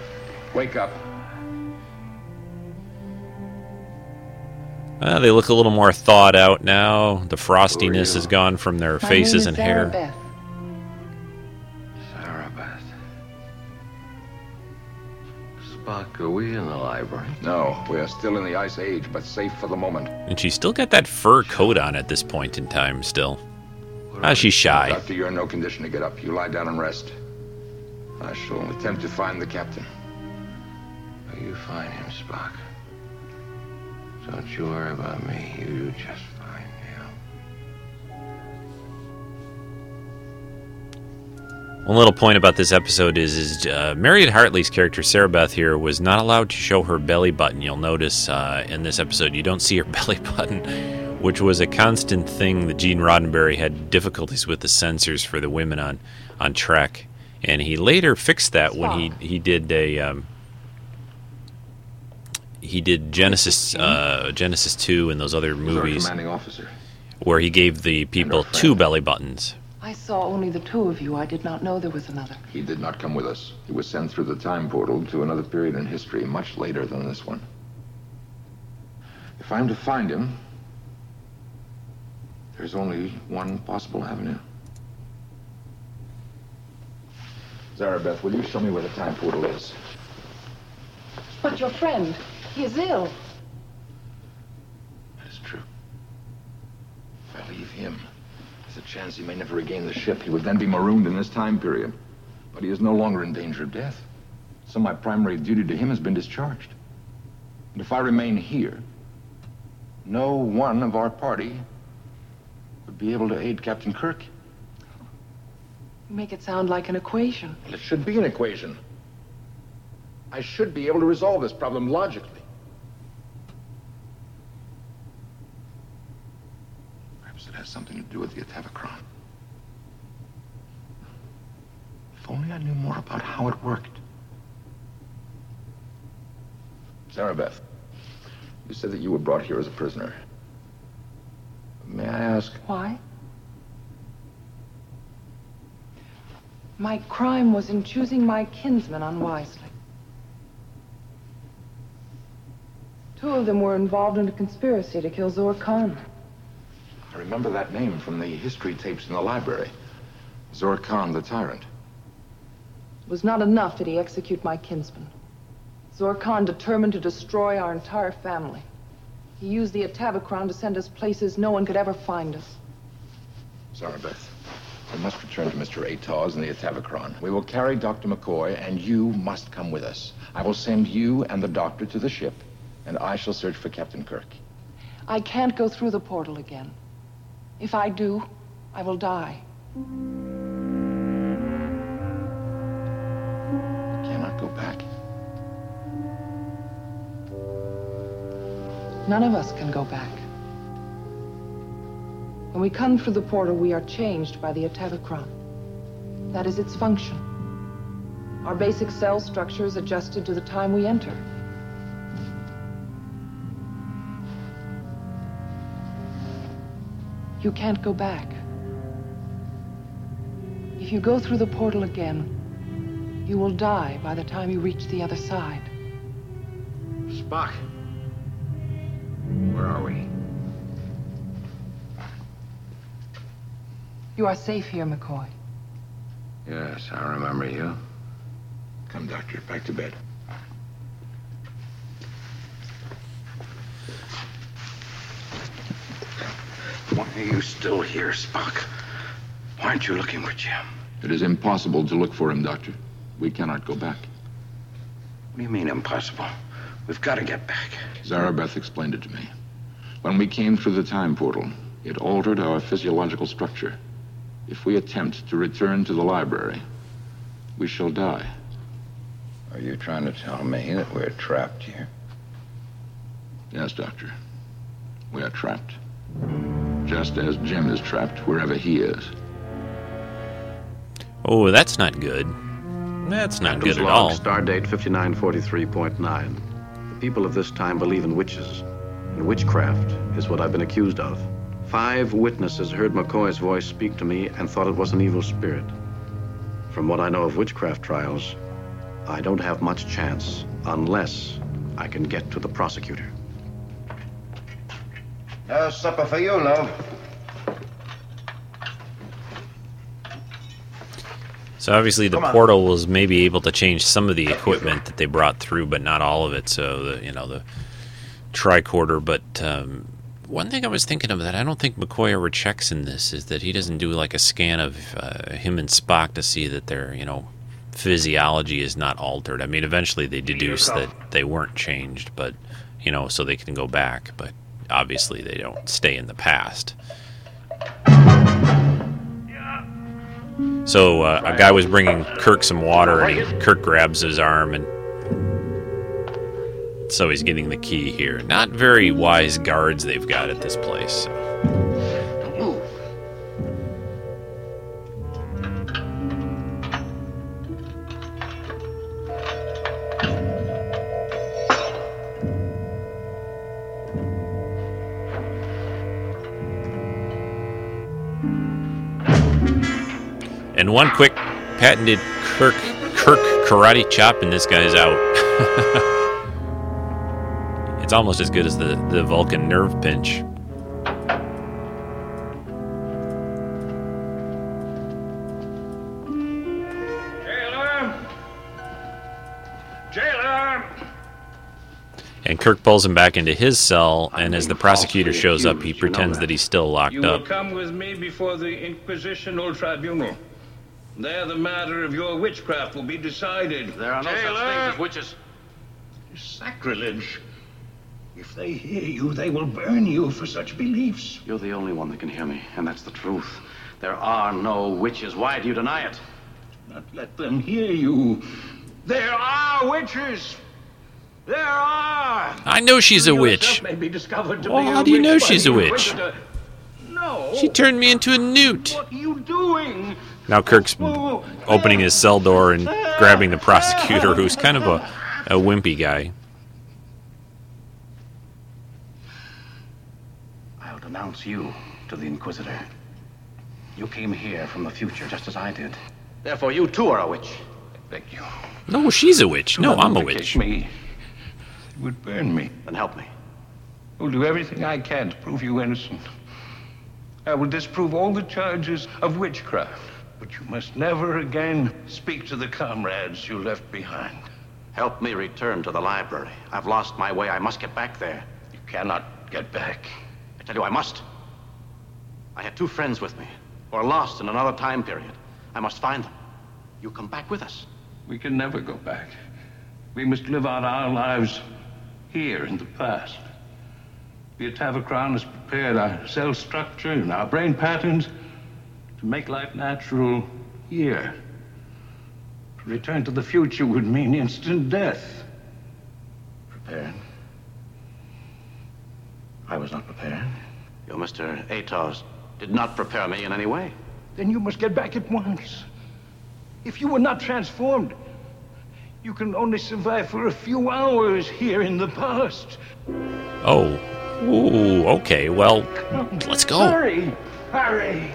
Wake up. Uh, they look a little more thawed out now. The frostiness is gone from their My faces name and is hair. Beth. Spock, are we in the library? No, we are still in the Ice Age, but safe for the moment. And she's still got that fur coat on at this point in time, still. Ah, she's shy. Doctor, you're in no condition to get up. You lie down and rest. I shall attempt to find the captain. You find him, Spock. Don't you worry about me. You just One little point about this episode is, is uh, Mariette Hartley's character Zarabeth here was not allowed to show her belly button. You'll notice uh, in this episode you don't see her belly button, which was a constant thing that Gene Roddenberry had difficulties with the censors for the women on on Trek, and he later fixed that when he he did a um, he did Genesis uh, Genesis two and those other movies commanding officer. where he gave the people two belly buttons. I saw only the two of you. I did not know there was another. He did not come with us. He was sent through the time portal to another period in history, much later than this one. If I'm to find him, there's only one possible avenue. Zarabeth, will you show me where the time portal is? But your friend, he is ill. That is true. If I leave him, there's a chance he may never regain the ship. He would then be marooned in this time period. But he is no longer in danger of death. So my primary duty to him has been discharged. And if I remain here, no one of our party would be able to aid Captain Kirk. You make it sound like an equation. Well, it should be an equation. I should be able to resolve this problem logically. Perhaps it has something to do with the Atavachron. If only I knew more about how it worked. Zarabeth, you said that you were brought here as a prisoner. May I ask? Why? My crime was in choosing my kinsmen unwisely. Two of them were involved in a conspiracy to kill Zor Khan. I remember that name from the history tapes in the library. Zor Khan the Tyrant. It was not enough that he execute my kinsman. Zor Khan determined to destroy our entire family. He used the Atavachron to send us places no one could ever find us. Zarabeth, we must return to Mr. Atoz and the Atavachron. We will carry Dr. McCoy, and you must come with us. I will send you and the doctor to the ship, and I shall search for Captain Kirk. I can't go through the portal again. If I do, I will die. I cannot go back. None of us can go back. When we come through the portal, we are changed by the Atavachron. That is its function. Our basic cell structure is adjusted to the time we enter. You can't go back. If you go through the portal again, you will die by the time you reach the other side. Spock. Where are we? You are safe here, McCoy. Yes, I remember you. Come, Doctor, back to bed. Why are you still here, Spock? Why aren't you looking for Jim? It is impossible to look for him, Doctor. We cannot go back. What do you mean impossible? We've got to get back. Zarabeth explained it to me. When we came through the time portal, it altered our physiological structure. If we attempt to return to the library, we shall die. Are you trying to tell me that we're trapped here? Yes, Doctor. We are trapped. Just as Jim is trapped wherever he is. Oh, that's not good. That's not Adam's good at log, all. Stardate 5943.9. The people of this time believe in witches, and witchcraft is what I've been accused of. Five witnesses heard McCoy's voice speak to me and thought it was an evil spirit. From what I know of witchcraft trials, I don't have much chance unless I can get to the prosecutor. How's supper for you, love? So obviously the portal was maybe able to change some of the equipment that they brought through, but not all of it. So the you know the tricorder. But um, one thing I was thinking of that I don't think McCoy ever checks in this is that he doesn't do like a scan of uh, him and Spock to see that their you know physiology is not altered. I mean, eventually they deduce that they weren't changed, but you know, so they can go back. But obviously they don't stay in the past. So uh, a guy was bringing Kirk some water, and Kirk grabs his arm, and so he's getting the key here. Not very wise guards they've got at this place. So. And one quick patented Kirk Kirk karate chop, and this guy's out. it's almost as good as the, the Vulcan nerve pinch. Jailer! Jailer! And Kirk pulls him back into his cell, and as the prosecutor shows up, he pretends that he's still locked You will up. come with me before the Inquisitional Tribunal. There, the matter of your witchcraft will be decided. There are no such things as witches. Sacrilege. If they hear you, they will burn you for such beliefs. You're the only one that can hear me, and that's the truth. There are no witches. Why do you deny it? Not let them hear you. There are witches. There are. I know she's a witch. yourself May be discovered to Well, be a how do you witch know she's a witch? Inquisitor. No. She turned me into a newt. What are you doing? Now Kirk's opening his cell door and grabbing the prosecutor, who's kind of a, a wimpy guy. I'll denounce you to the Inquisitor. You came here from the future just as I did. Therefore, you too are a witch. Thank you. No, she's a witch. No, I'm a witch. Me. It would burn me. Then help me. I will do everything I can to prove you innocent. I will disprove all the charges of witchcraft. But you must never again speak to the comrades you left behind. Help me return to the library. I've lost my way. I must get back there. You cannot get back. I tell you, I must. I had two friends with me who are lost in another time period. I must find them. You come back with us. We can never go back. We must live out our lives here in the past. The Atavachron has prepared our cell structure and our brain patterns to make life natural here. To return to the future would mean instant death. Prepared? I was not prepared. Your Mr. Atoz did not prepare me in any way. Then you must get back at once. If you were not transformed, you can only survive for a few hours here in the past. Oh. Ooh, okay. Well, let's go. Hurry! Hurry!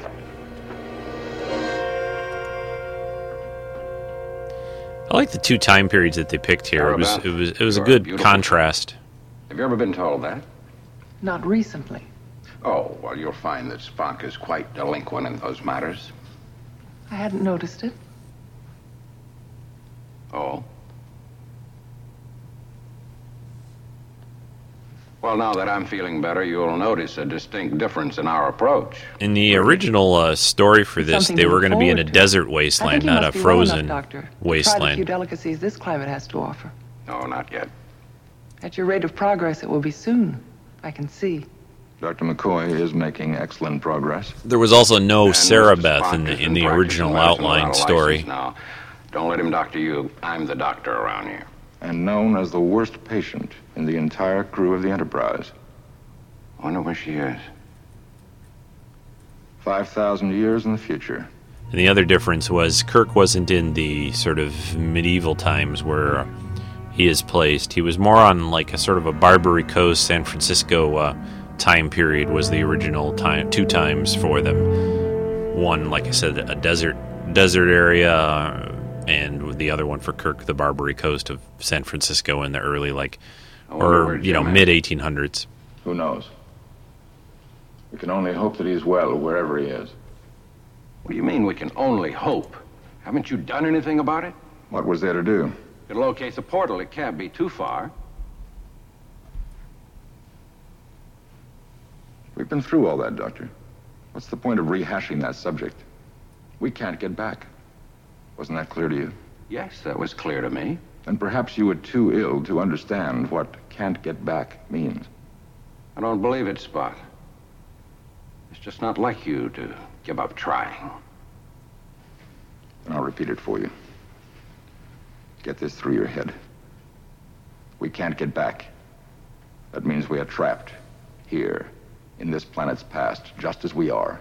I like the two time periods that they picked here. It was it was it was a You're a good beautiful contrast. Have you ever been told that? Not recently. Oh, well, you'll find that Spock is quite delinquent in those matters. I hadn't noticed it. Oh? Well, now that I'm feeling better, you'll notice a distinct difference in our approach. In the original uh, story for this, Something they were going to be in a forward to. desert I think wasteland, you not a must be well enough, frozen Doctor, to Try the few delicacies this climate has to offer. No, not yet. At your rate of progress, it will be soon. I can see. Dr. McCoy is making excellent progress. There was also no And Zarabeth in the in the original outline story. Now, don't let him doctor you. I'm the doctor around here. And known as the worst patient in the entire crew of the Enterprise. I wonder where she is. 5,000 years in the future. And the other difference was Kirk wasn't in the sort of medieval times where he is placed. He was more on like a sort of a Barbary Coast, San Francisco uh, time period was the original time, two times for them. One, like I said, a desert desert area, and the other one for Kirk, the Barbary Coast of San Francisco in the early like, or you know, mid 1800s. Who knows? We can only hope that he's well wherever he is. What do you mean we can only hope? Haven't you done anything about it? What was there to do? To locate the portal, it can't be too far. We've been through all that, Doctor. What's the point of rehashing that subject? We can't get back. Wasn't that clear to you? Yes, that was clear to me. And perhaps you were too ill to understand what can't get back means. I don't believe it, Spock. It's just not like you to give up trying. And I'll repeat it for you. Get this through your head. We can't get back. That means we are trapped here in this planet's past, just as we are.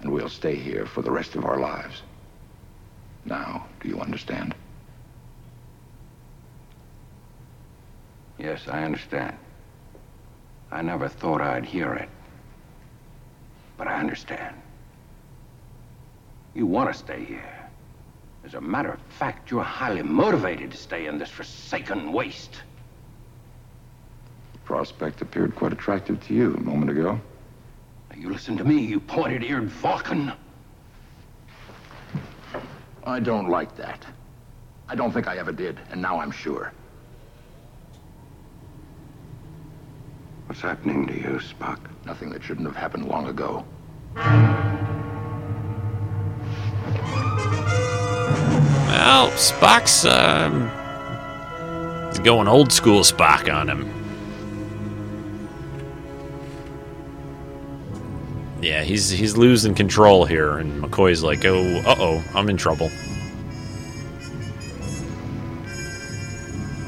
And we'll stay here for the rest of our lives. Now, do you understand? Yes, I understand. I never thought I'd hear it. But I understand. You want to stay here. As a matter of fact, you're highly motivated to stay in this forsaken waste. The prospect appeared quite attractive to you a moment ago. Now, you listen to me, you pointed-eared Vulcan. I don't like that. I don't think I ever did, and now I'm sure. What's happening to you, Spock? Nothing that shouldn't have happened long ago. Well, Spock's um, he's going old school Spock on him. Yeah, he's he's losing control here, and McCoy's like, "Oh, uh oh, I'm in trouble."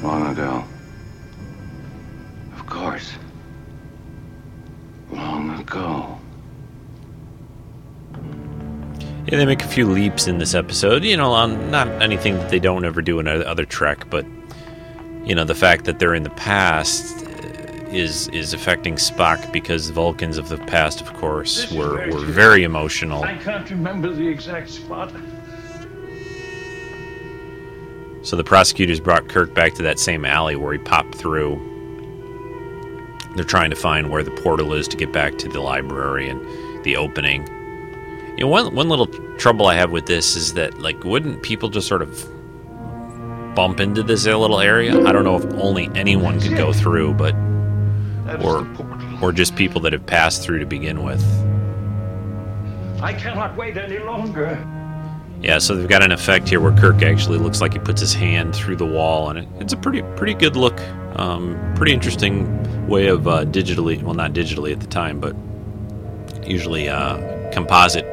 Long ago. Of course. Long ago. Yeah, they make a few leaps in this episode. You know, on not anything that they don't ever do in other Trek, but you know, the fact that they're in the past is is affecting Spock because Vulcans of the past, of course, were were very emotional. I can't remember the exact spot. So the prosecutors brought Kirk back to that same alley where he popped through. They're trying to find where the portal is to get back to the library and the opening. You know, one one little trouble I have with this is that like, wouldn't people just sort of bump into this little area? I don't know if only anyone could go through, but or or just people that have passed through to begin with. I cannot wait any longer. Yeah, so they've got an effect here where Kirk actually looks like he puts his hand through the wall, and it, it's a pretty pretty good look. Um, pretty interesting way of uh, digitally, well, not digitally at the time, but usually uh, composite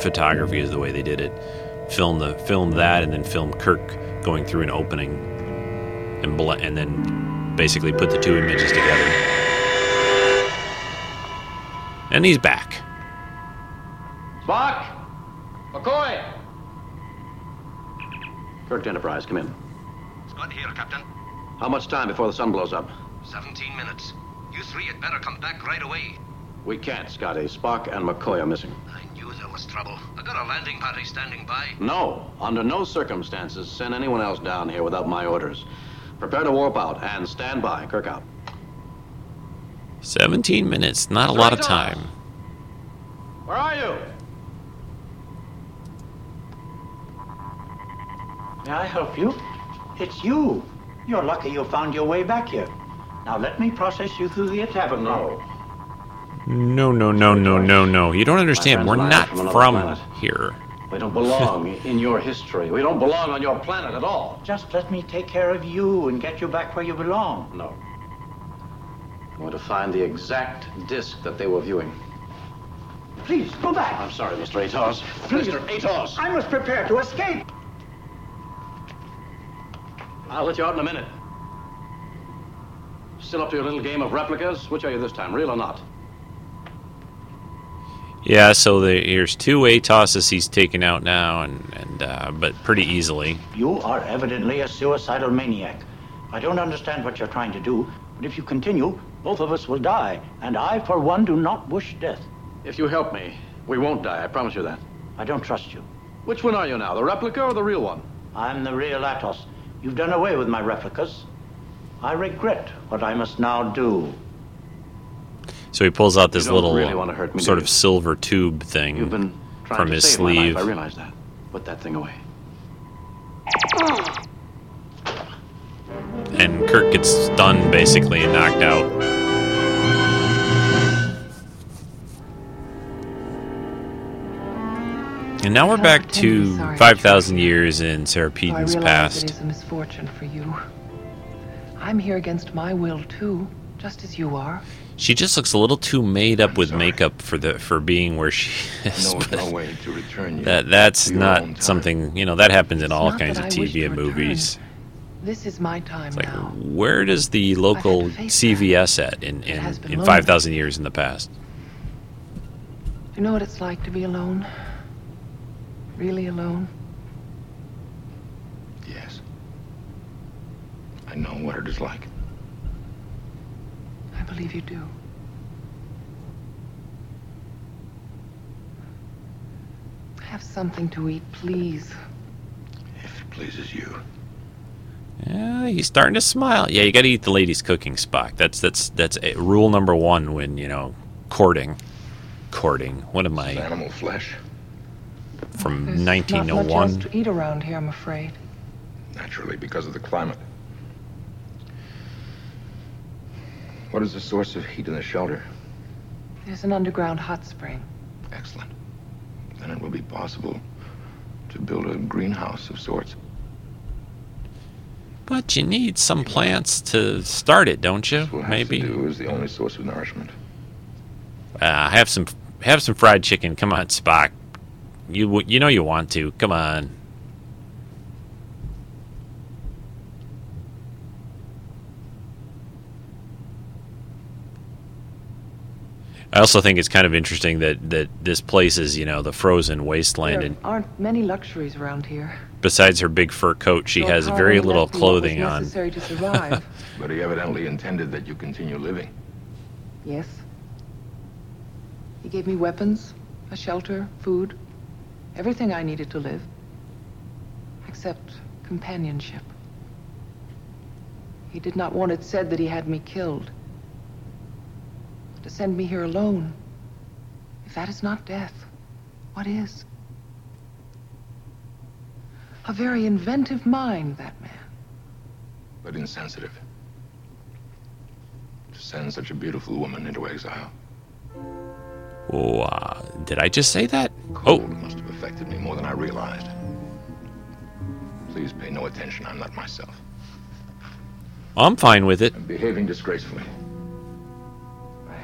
photography is the way they did it. Film the film that, and then film Kirk going through an opening, and ble- and then basically put the two images together. And he's back. Spock! McCoy! Kirk Enterprise, come in. Scott here, Captain. How much time before the sun blows up? 17 minutes. You three had better come back right away. We can't, Scotty. Spock and McCoy are missing. I knew there was trouble. I got a landing party standing by. No, under no circumstances send anyone else down here without my orders. Prepare to warp out and stand by. Kirk out. 17 minutes, not a lot of time. Where are you? May I help you? It's you. You're lucky you found your way back here. Now let me process you through the tavern. No. No, no, no, no, no, no. You don't understand. We're not from from here. We don't belong in your history. We don't belong on your planet at all. Just let me take care of you and get you back where you belong. No. I want to find the exact disc that they were viewing. Please, go back. I'm sorry, Mr. Atoz. Please. Mr. Atoz! I must prepare to escape. I'll let you out in a minute. Still up to your little game of replicas? Which are you this time, real or not? Yeah, so the, here's two Atozs he's taken out now, and, and uh, but pretty easily. You are evidently a suicidal maniac. I don't understand what you're trying to do, but if you continue, both of us will die. And I, for one, do not wish death. If you help me, we won't die, I promise you that. I don't trust you. Which one are you now, the replica or the real one? I'm the real Atoz. You've done away with my replicas. I regret what I must now do. So he pulls out this little really wanna hurt me, sort of silver tube thing You've been trying from to his save my sleeve. life, I realize that. Put that thing away. and Kirk gets stunned basically and knocked out. And now we're back to 5,000 years in Sarah So I realize past. it is a misfortune for you. I'm here against my will too, just as you are. She just looks a little too made up with makeup for the for being where she is. No, no way to return you. that that's to your own not something you know that happens in all kinds of I TV and movies. This is my time Like now. where does the local CVS at in in, in 5,000 years in the past? Do you know what it's like to be alone? Really alone? Yes. I know what it is like. I believe you do. Have something to eat, please. If it pleases you. Yeah, he's starting to smile. Yeah, you got to eat the lady's cooking, Spock. That's that's that's a, rule number one when you know courting. Courting. What am I Animal flesh. from There's Not oh much else 1901? to eat around here, I'm afraid. Naturally, because of the climate. What is the source of heat in the shelter? There's an underground hot spring. Excellent. Then it will be possible to build a greenhouse of sorts. But you need some plants to start it, don't you? We'll have Maybe. to do is the only source of nourishment. Uh, have some have some fried chicken. Come on, Spock. You you know you want to. Come on. I also think it's kind of interesting that, that this place is, you know, the frozen wasteland, There and aren't many luxuries around here. besides her big fur coat, she Lord has very little me what was clothing on. necessary to survive. But he evidently intended that you continue living. yes. He gave me weapons, a shelter, food, everything I needed to live. Except companionship. He did not want it said that he had me killed. To send me here alone. If that is not death, what is? A very inventive mind, that man. but insensitive. To send such a beautiful woman into exile. Oh, uh, did I just say that? Cold must have affected me more than I realized. Please pay no attention. I'm not myself. I'm fine with it. I'm behaving disgracefully.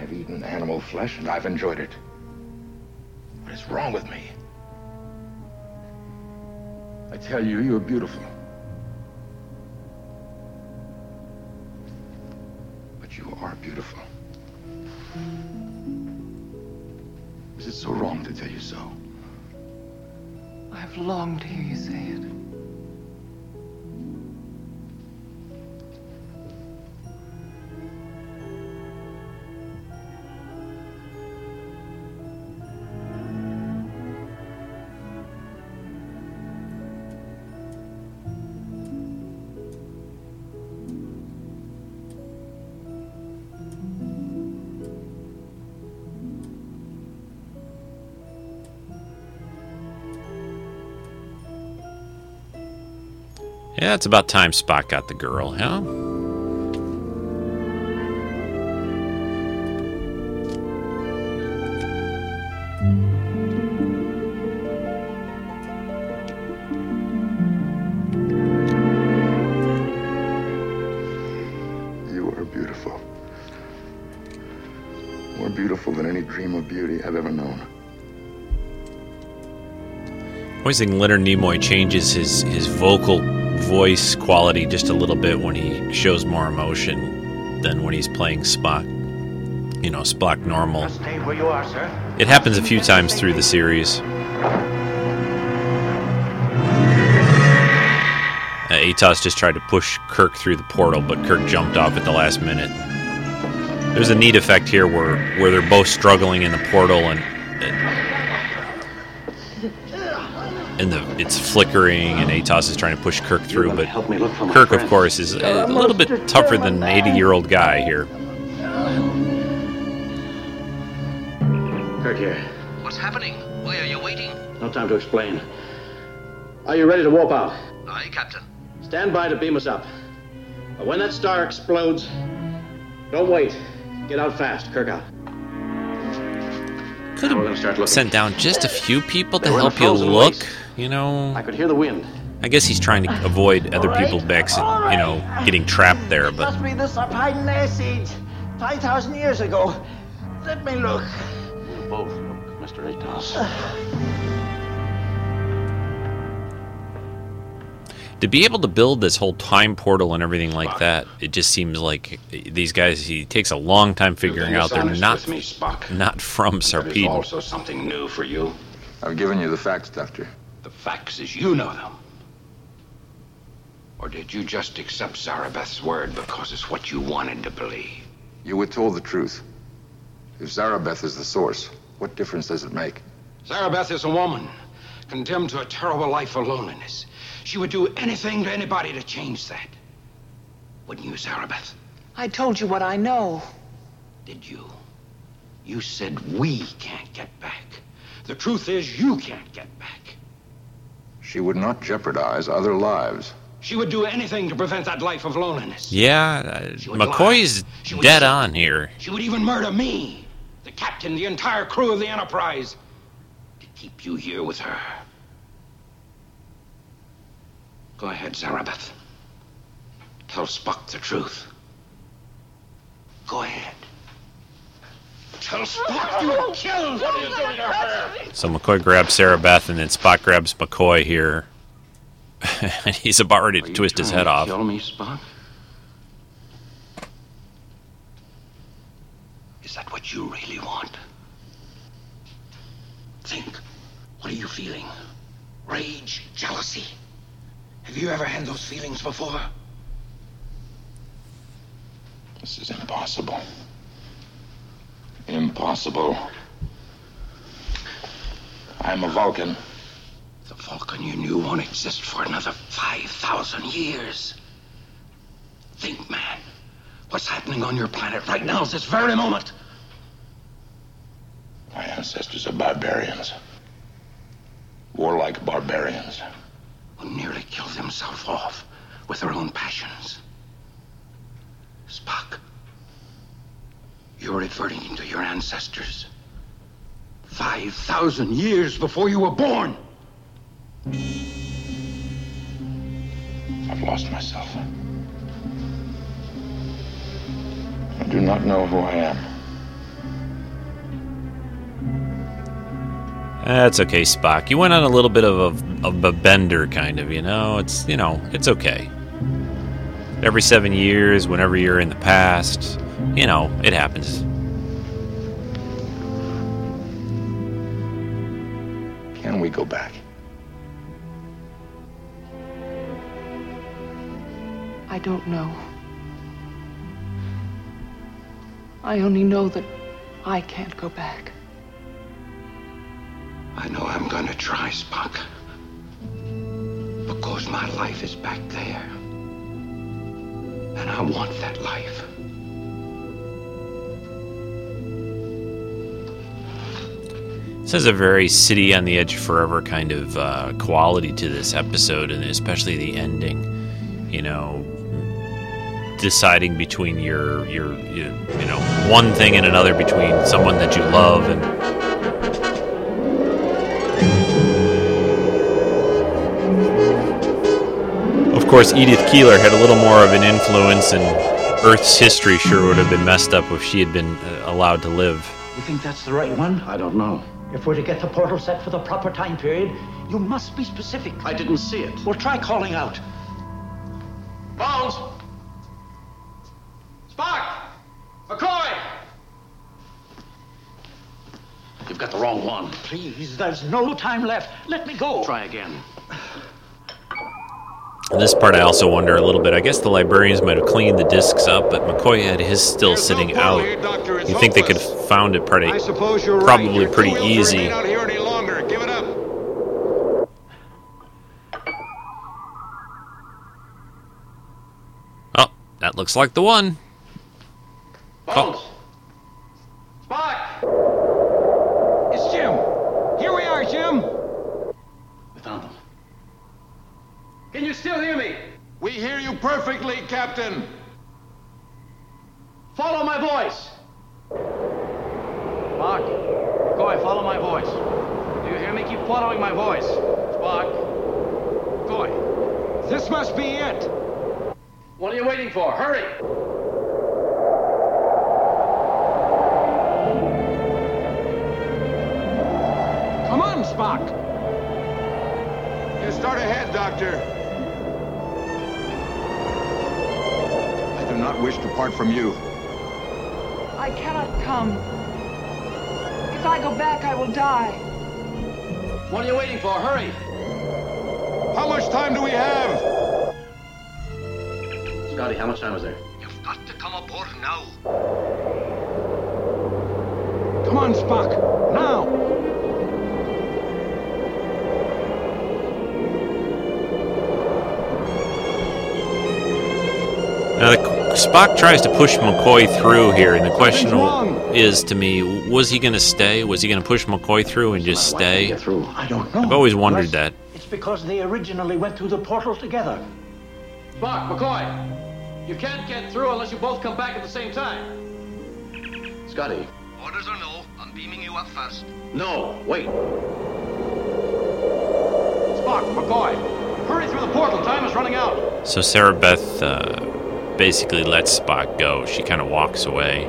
I have eaten animal flesh and I've enjoyed it. What is wrong with me? I tell you, you're beautiful. But you are beautiful. Is it so wrong to tell you so? I've longed to hear you say it. Yeah, it's about time Spock got the girl, huh? You are beautiful. More beautiful than any dream of beauty I've ever known. Always think Leonard Nimoy changes his, his vocal voice quality just a little bit when he shows more emotion than when he's playing Spock. You know, Spock normal. Stay where you are, sir. It happens a few times through the series. Uh, Atoz just tried to push Kirk through the portal, but Kirk jumped off at the last minute. There's a neat effect here where, where they're both struggling in the portal and flickering and Atoz is trying to push Kirk through, but Kirk, of course, is a little bit tougher than an 80 year old guy here. Kirk here. What's happening? Why are you waiting? No time to explain. Are you ready to warp out? Aye, Captain. Stand by to beam us up. But when that star explodes, don't wait. Get out fast. Kirk out. Could Now we're gonna start have sent down just a few people to They were in help you frozen look. Waste. You know, I could hear the wind. I guess he's trying to avoid other people back, you know, getting trapped there. But Must be the Sarpine Ice Age, 5,000 years ago. Let me look. We'll Both, look, Mr. Atoz. to be able to build this whole time portal and everything like that, it just seems like these guys. He takes a long time figuring being out they're not with me, Spock. not from Sarpeidon. also something new for you. I've given you the facts, Doctor. The facts as you know them. Or did you just accept Zarabeth's word because it's what you wanted to believe? You were told the truth. If Zarabeth is the source, what difference does it make? Zarabeth is a woman, condemned to a terrible life of loneliness. She would do anything to anybody to change that. Wouldn't you, Zarabeth? I told you what I know. Did you? You said we can't get back. The truth is, you can't get back. She would not jeopardize other lives. She would do anything to prevent that life of loneliness. Yeah, uh, She would lie. McCoy's dead say- on here. She would even murder me, the captain, the entire crew of the Enterprise, to keep you here with her. Go ahead, Zarabeth. Tell Spock the truth. Go ahead. Tell Spock you killed. What are you doing to her? So McCoy grabs Zarabeth, and then Spock grabs McCoy here. and he's about ready to twist his head to off. Kill me, Spock. Is that what you really want? Think. What are you feeling? Rage, jealousy. Have you ever had those feelings before? This is impossible. Impossible. I'm a Vulcan. The Vulcan you knew won't exist for another 5,000 years. Think, man. What's happening on your planet right now is this very moment. My ancestors are barbarians. Warlike barbarians. Who nearly killed themselves off with their own passions. Spock, you're reverting to your ancestors. 5,000 years before you were born. I've lost myself. I do not know who I am. That's okay, Spock. You went on a little bit of a, of a bender, kind of. You know, it's you know, it's okay. Every seven years, whenever you're in the past, you know, it happens. Can we go back? I don't know. I only know that I can't go back. I know I'm gonna try, Spock. Because my life is back there. And I want that life. This has a very city on the edge forever kind of uh, quality to this episode, and especially the ending. You know, deciding between your your you, you know one thing and another, between someone that you love and Of course, Edith Keeler had a little more of an influence, and Earth's history sure would have been messed up if she had been uh, allowed to live. You think that's the right one? I don't know. If we're to get the portal set for the proper time period, you must be specific. I didn't see it. Well, try calling out. Bones! Spock! McCoy! You've got the the wrong one. Please, there's no time left. Let me go. Try again. And this part I also wonder a little bit. I guess the librarians might have cleaned the discs up, but McCoy had his still sitting out. You think they could have found it pretty, I suppose you're right. probably You're pretty too ill to easy. remain here any longer. Give it up. Oh, that looks like the one. Bones. Oh. Spock. It's Jim. Here we are, Jim. We found them. Can you still hear me? We hear you perfectly, Captain. Follow my voice. Spock. McCoy, follow my voice. Do you hear me? Keep following my voice. Spock. McCoy. This must be it. What are you waiting for? Hurry! Come on, Spock. You start ahead, Doctor. I do not wish to part from you. I cannot come. If I go back, I will die. What are you waiting for? Hurry! How much time do we have? Scotty, how much time is there? You've got to come aboard now. Come on, Spock. Now. Spock tries to push McCoy through here, and the question is to me: Was he going to stay? Was he going to push McCoy through and just stay? I don't know. I've always wondered that. It's because they originally went through the portal together. Spock, McCoy, you can't get through unless you both come back at the same time. Scotty. Orders are no, I'm beaming you up first. No, wait. Spock, McCoy, hurry through the portal. Time is running out. So Zarabeth uh, basically lets Spock go. She kind of walks away.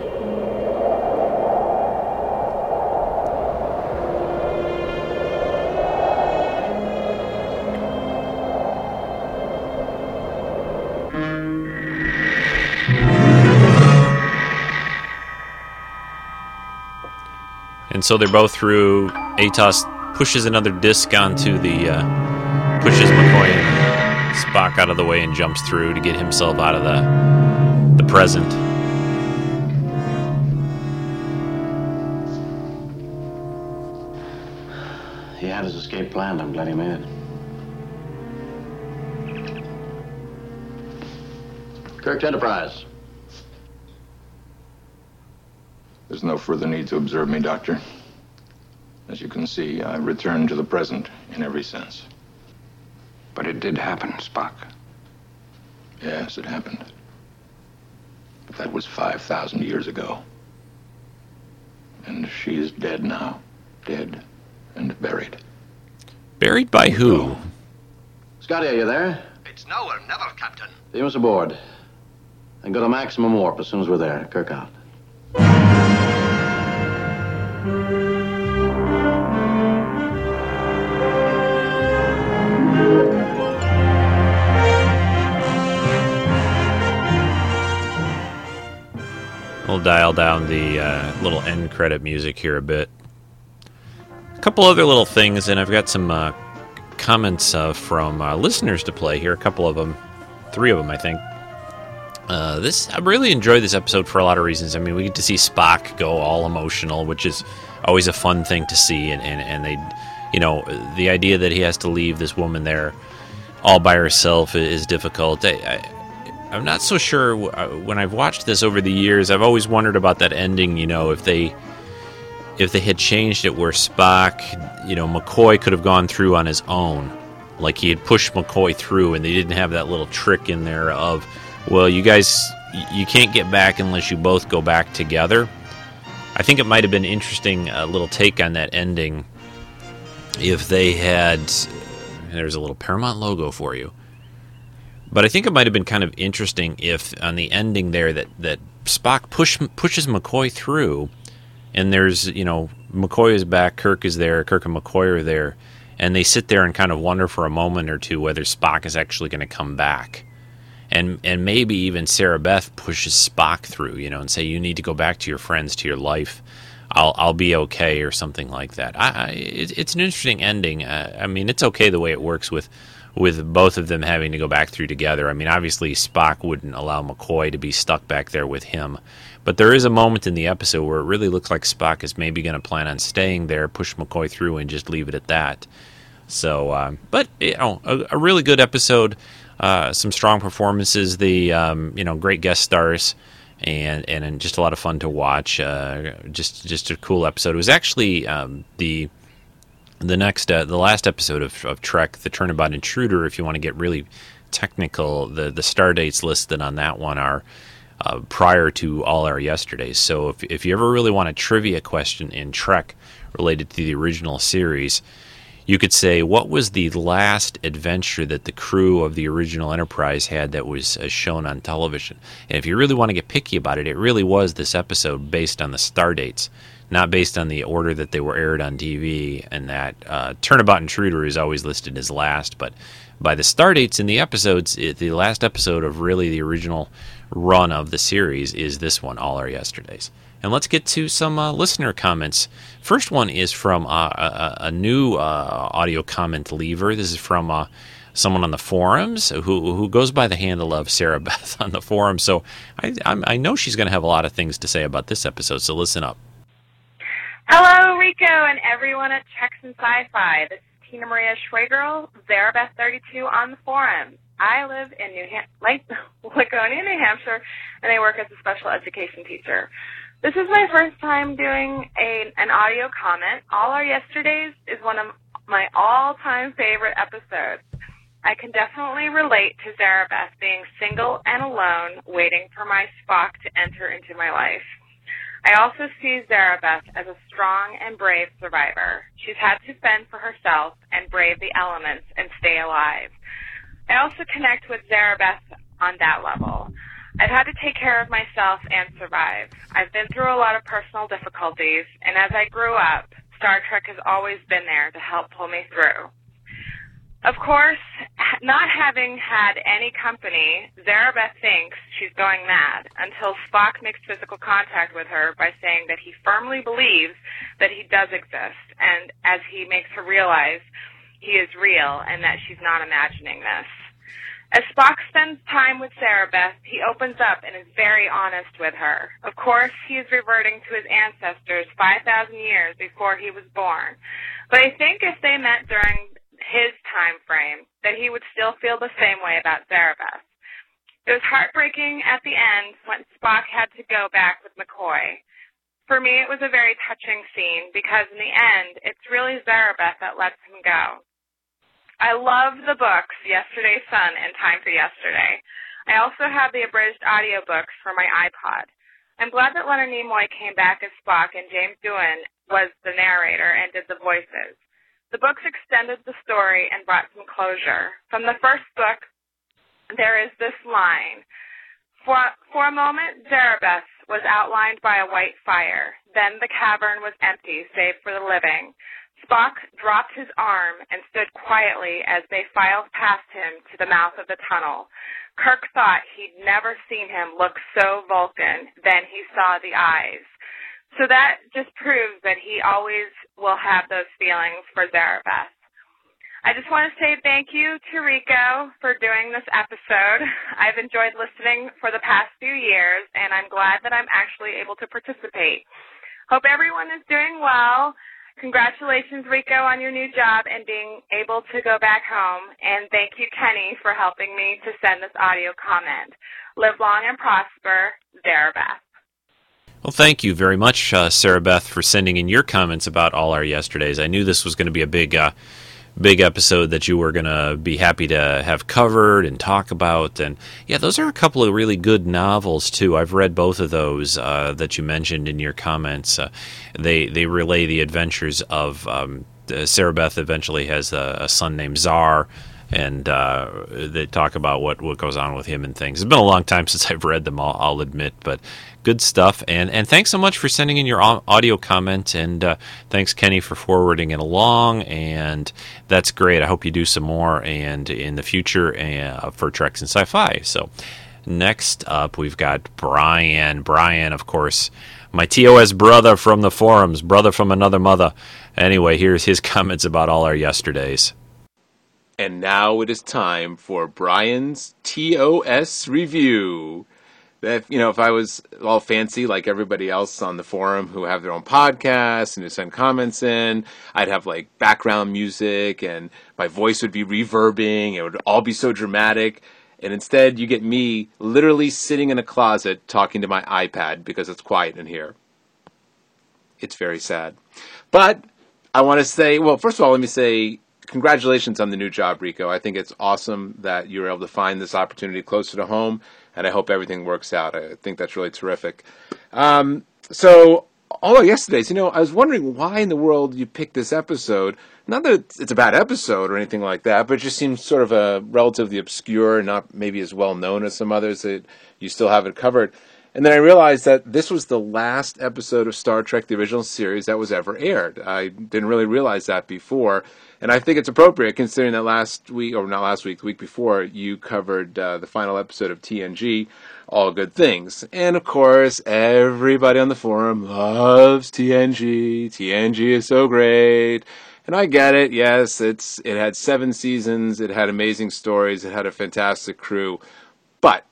And so they're both through. Atoz pushes another disc onto the. Uh, pushes McCoy Spock out of the way and jumps through to get himself out of the the present. He had his escape planned. I'm glad he made it. Kirk Enterprise. There's no further need to observe me, Doctor. As you can see, I return to the present in every sense. But it did happen, Spock. Yes, it happened. But that was 5,000 years ago. And she is dead now. Dead and buried. Buried by who? Scotty, are you there? It's now or never, Captain. Beam us aboard. And go to maximum warp as soon as we're there. Kirk out. We'll dial down the uh, little end credit music here a bit. A couple other little things, and I've got some uh, comments uh, from uh, listeners to play here. A couple of them, three of them, I think. Uh, this I really enjoyed this episode for a lot of reasons. I mean, we get to see Spock go all emotional, which is always a fun thing to see, and and, and they, you know, the idea that he has to leave this woman there all by herself is difficult. I, I, I'm not so sure uh, when I've watched this over the years. I've always wondered about that ending. You know, if they if they had changed it where Spock, you know, McCoy could have gone through on his own, like he had pushed McCoy through, and they didn't have that little trick in there of, well, you guys, you can't get back unless you both go back together. I think it might have been interesting, a little take on that ending, if they had. There's a little Paramount logo for you. But I think it might have been kind of interesting if on the ending there that, that Spock push, pushes McCoy through, and there's you know McCoy is back, Kirk is there, Kirk and McCoy are there, and they sit there and kind of wonder for a moment or two whether Spock is actually going to come back, and and maybe even Zarabeth pushes Spock through, you know, and say you need to go back to your friends, to your life. I'll I'll be okay or something like that. I, I it, it's an interesting ending. Uh, I mean, it's okay the way it works with with both of them having to go back through together. I mean, obviously Spock wouldn't allow McCoy to be stuck back there with him, but there is a moment in the episode where it really looks like Spock is maybe going to plan on staying there, push McCoy through, and just leave it at that. So, uh, but you know, a, a, really good episode. Uh, some strong performances. The um, you know great guest stars. And, and just a lot of fun to watch. Uh, just just a cool episode. It was actually um, the the next uh, the last episode of, of Trek, the Turnabout Intruder. If you want to get really technical, the the star dates listed on that one are uh, prior to all our yesterdays. So if if you ever really want a trivia question in Trek related to the original series, you could say what was the last adventure that the crew of the original Enterprise had that was uh, shown on television. And if you really want to get picky about it, it really was this episode based on the star dates not based on the order that they were aired on TV, and that uh, Turnabout Intruder is always listed as last, but by the star dates in the episodes, it, the last episode of really the original run of the series is this one, All Our Yesterdays. And let's get to some uh, listener comments. First one is from uh, a, a, new uh, audio comment lever. This is from uh, someone on the forums who who goes by the handle of Sarah Beth on the forum. So I, I know she's going to have a lot of things to say about this episode. So listen up. Hello, Rico, and everyone at Treks and Sci-Fi. This is Tina Maria Schwagerl, Zarabeth32 on the forum. I live in New Ham- Laconia, New Hampshire, and I work as a special education teacher. This is my first time doing a, an audio comment. All Our Yesterdays is one of my all-time favorite episodes. I can definitely relate to Zarabeth being single and alone, waiting for my Spock to enter into my life. I also see Zarabeth as a strong and brave survivor. She's had to fend for herself and brave the elements and stay alive. I also connect with Zarabeth on that level. I've had to take care of myself and survive. I've been through a lot of personal difficulties, and as I grew up, Star Trek has always been there to help pull me through. Of course, not having had any company, Zarabeth thinks she's going mad until Spock makes physical contact with her by saying that he firmly believes that he does exist, and as he makes her realize he is real and that she's not imagining this. As Spock spends time with Zarabeth, he opens up and is very honest with her. Of course, he is reverting to his ancestors 5,000 years before he was born. But I think if they met during his time frame, that he would still feel the same way about Zarabeth. It was heartbreaking at the end when Spock had to go back with McCoy. For me, it was a very touching scene because in the end, it's really Zarabeth that lets him go. I love the books Yesterday's Son and Time for Yesterday. I also have the abridged audiobooks for my iPod. I'm glad that Leonard Nimoy came back as Spock and James Doohan was the narrator and did the voices. The books extended the story and brought some closure. From the first book, there is this line. For, for a moment, Zarabeth was outlined by a white fire. Then the cavern was empty, save for the living. Spock dropped his arm and stood quietly as they filed past him to the mouth of the tunnel. Kirk thought he'd never seen him look so Vulcan. Then he saw the eyes. So that just proves that he always will have those feelings for Zarabeth. I just want to say thank you to Rico for doing this episode. I've enjoyed listening for the past few years, and I'm glad that I'm actually able to participate. Hope everyone is doing well. Congratulations, Rico, on your new job and being able to go back home. And thank you, Kenny, for helping me to send this audio comment. Live long and prosper, Zarabeth. Well, thank you very much, uh, Zarabeth, for sending in your comments about all our yesterdays. I knew this was going to be a big, uh, big episode that you were going to be happy to have covered and talk about. And yeah, those are a couple of really good novels too. I've read both of those uh, that you mentioned in your comments. Uh, they they relay the adventures of um, Zarabeth. Eventually has a, a son named Zar and uh, they talk about what, what goes on with him and things. It's been a long time since I've read them, I'll, I'll admit, but good stuff. And and thanks so much for sending in your audio comment, and uh, thanks Kenny for forwarding it along. And that's great. I hope you do some more and in the future uh, for Treks and Sci-Fi. So. Next up, we've got Brian. Brian, of course, my TOS brother from the forums, brother from another mother. Anyway, here's his comments about all our yesterdays. And now it is time for Brian's TOS review. That you know, if I was all fancy like everybody else on the forum who have their own podcasts and who send comments in, I'd have like background music and my voice would be reverbing. It would all be so dramatic. And instead, you get me literally sitting in a closet talking to my iPad because it's quiet in here. It's very sad. But I want to say, well, first of all, let me say congratulations on the new job, Rico. I think it's awesome that you were able to find this opportunity closer to home, and I hope everything works out. I think that's really terrific. Um, so, all of yesterday's, you know, I was wondering why in the world you picked this episode. Not that it's a bad episode or anything like that, but it just seems sort of a relatively obscure, not maybe as well known as some others that you still haven't covered. And then I realized that this was the last episode of Star Trek, the original series, that was ever aired. I didn't really realize that before. And I think it's appropriate considering that last week, or not last week, the week before, you covered uh, the final episode of TNG, All Good Things. And of course, everybody on the forum loves TNG. TNG is so great. And I get it. Yes, it's it had seven seasons. It had amazing stories. It had a fantastic crew. But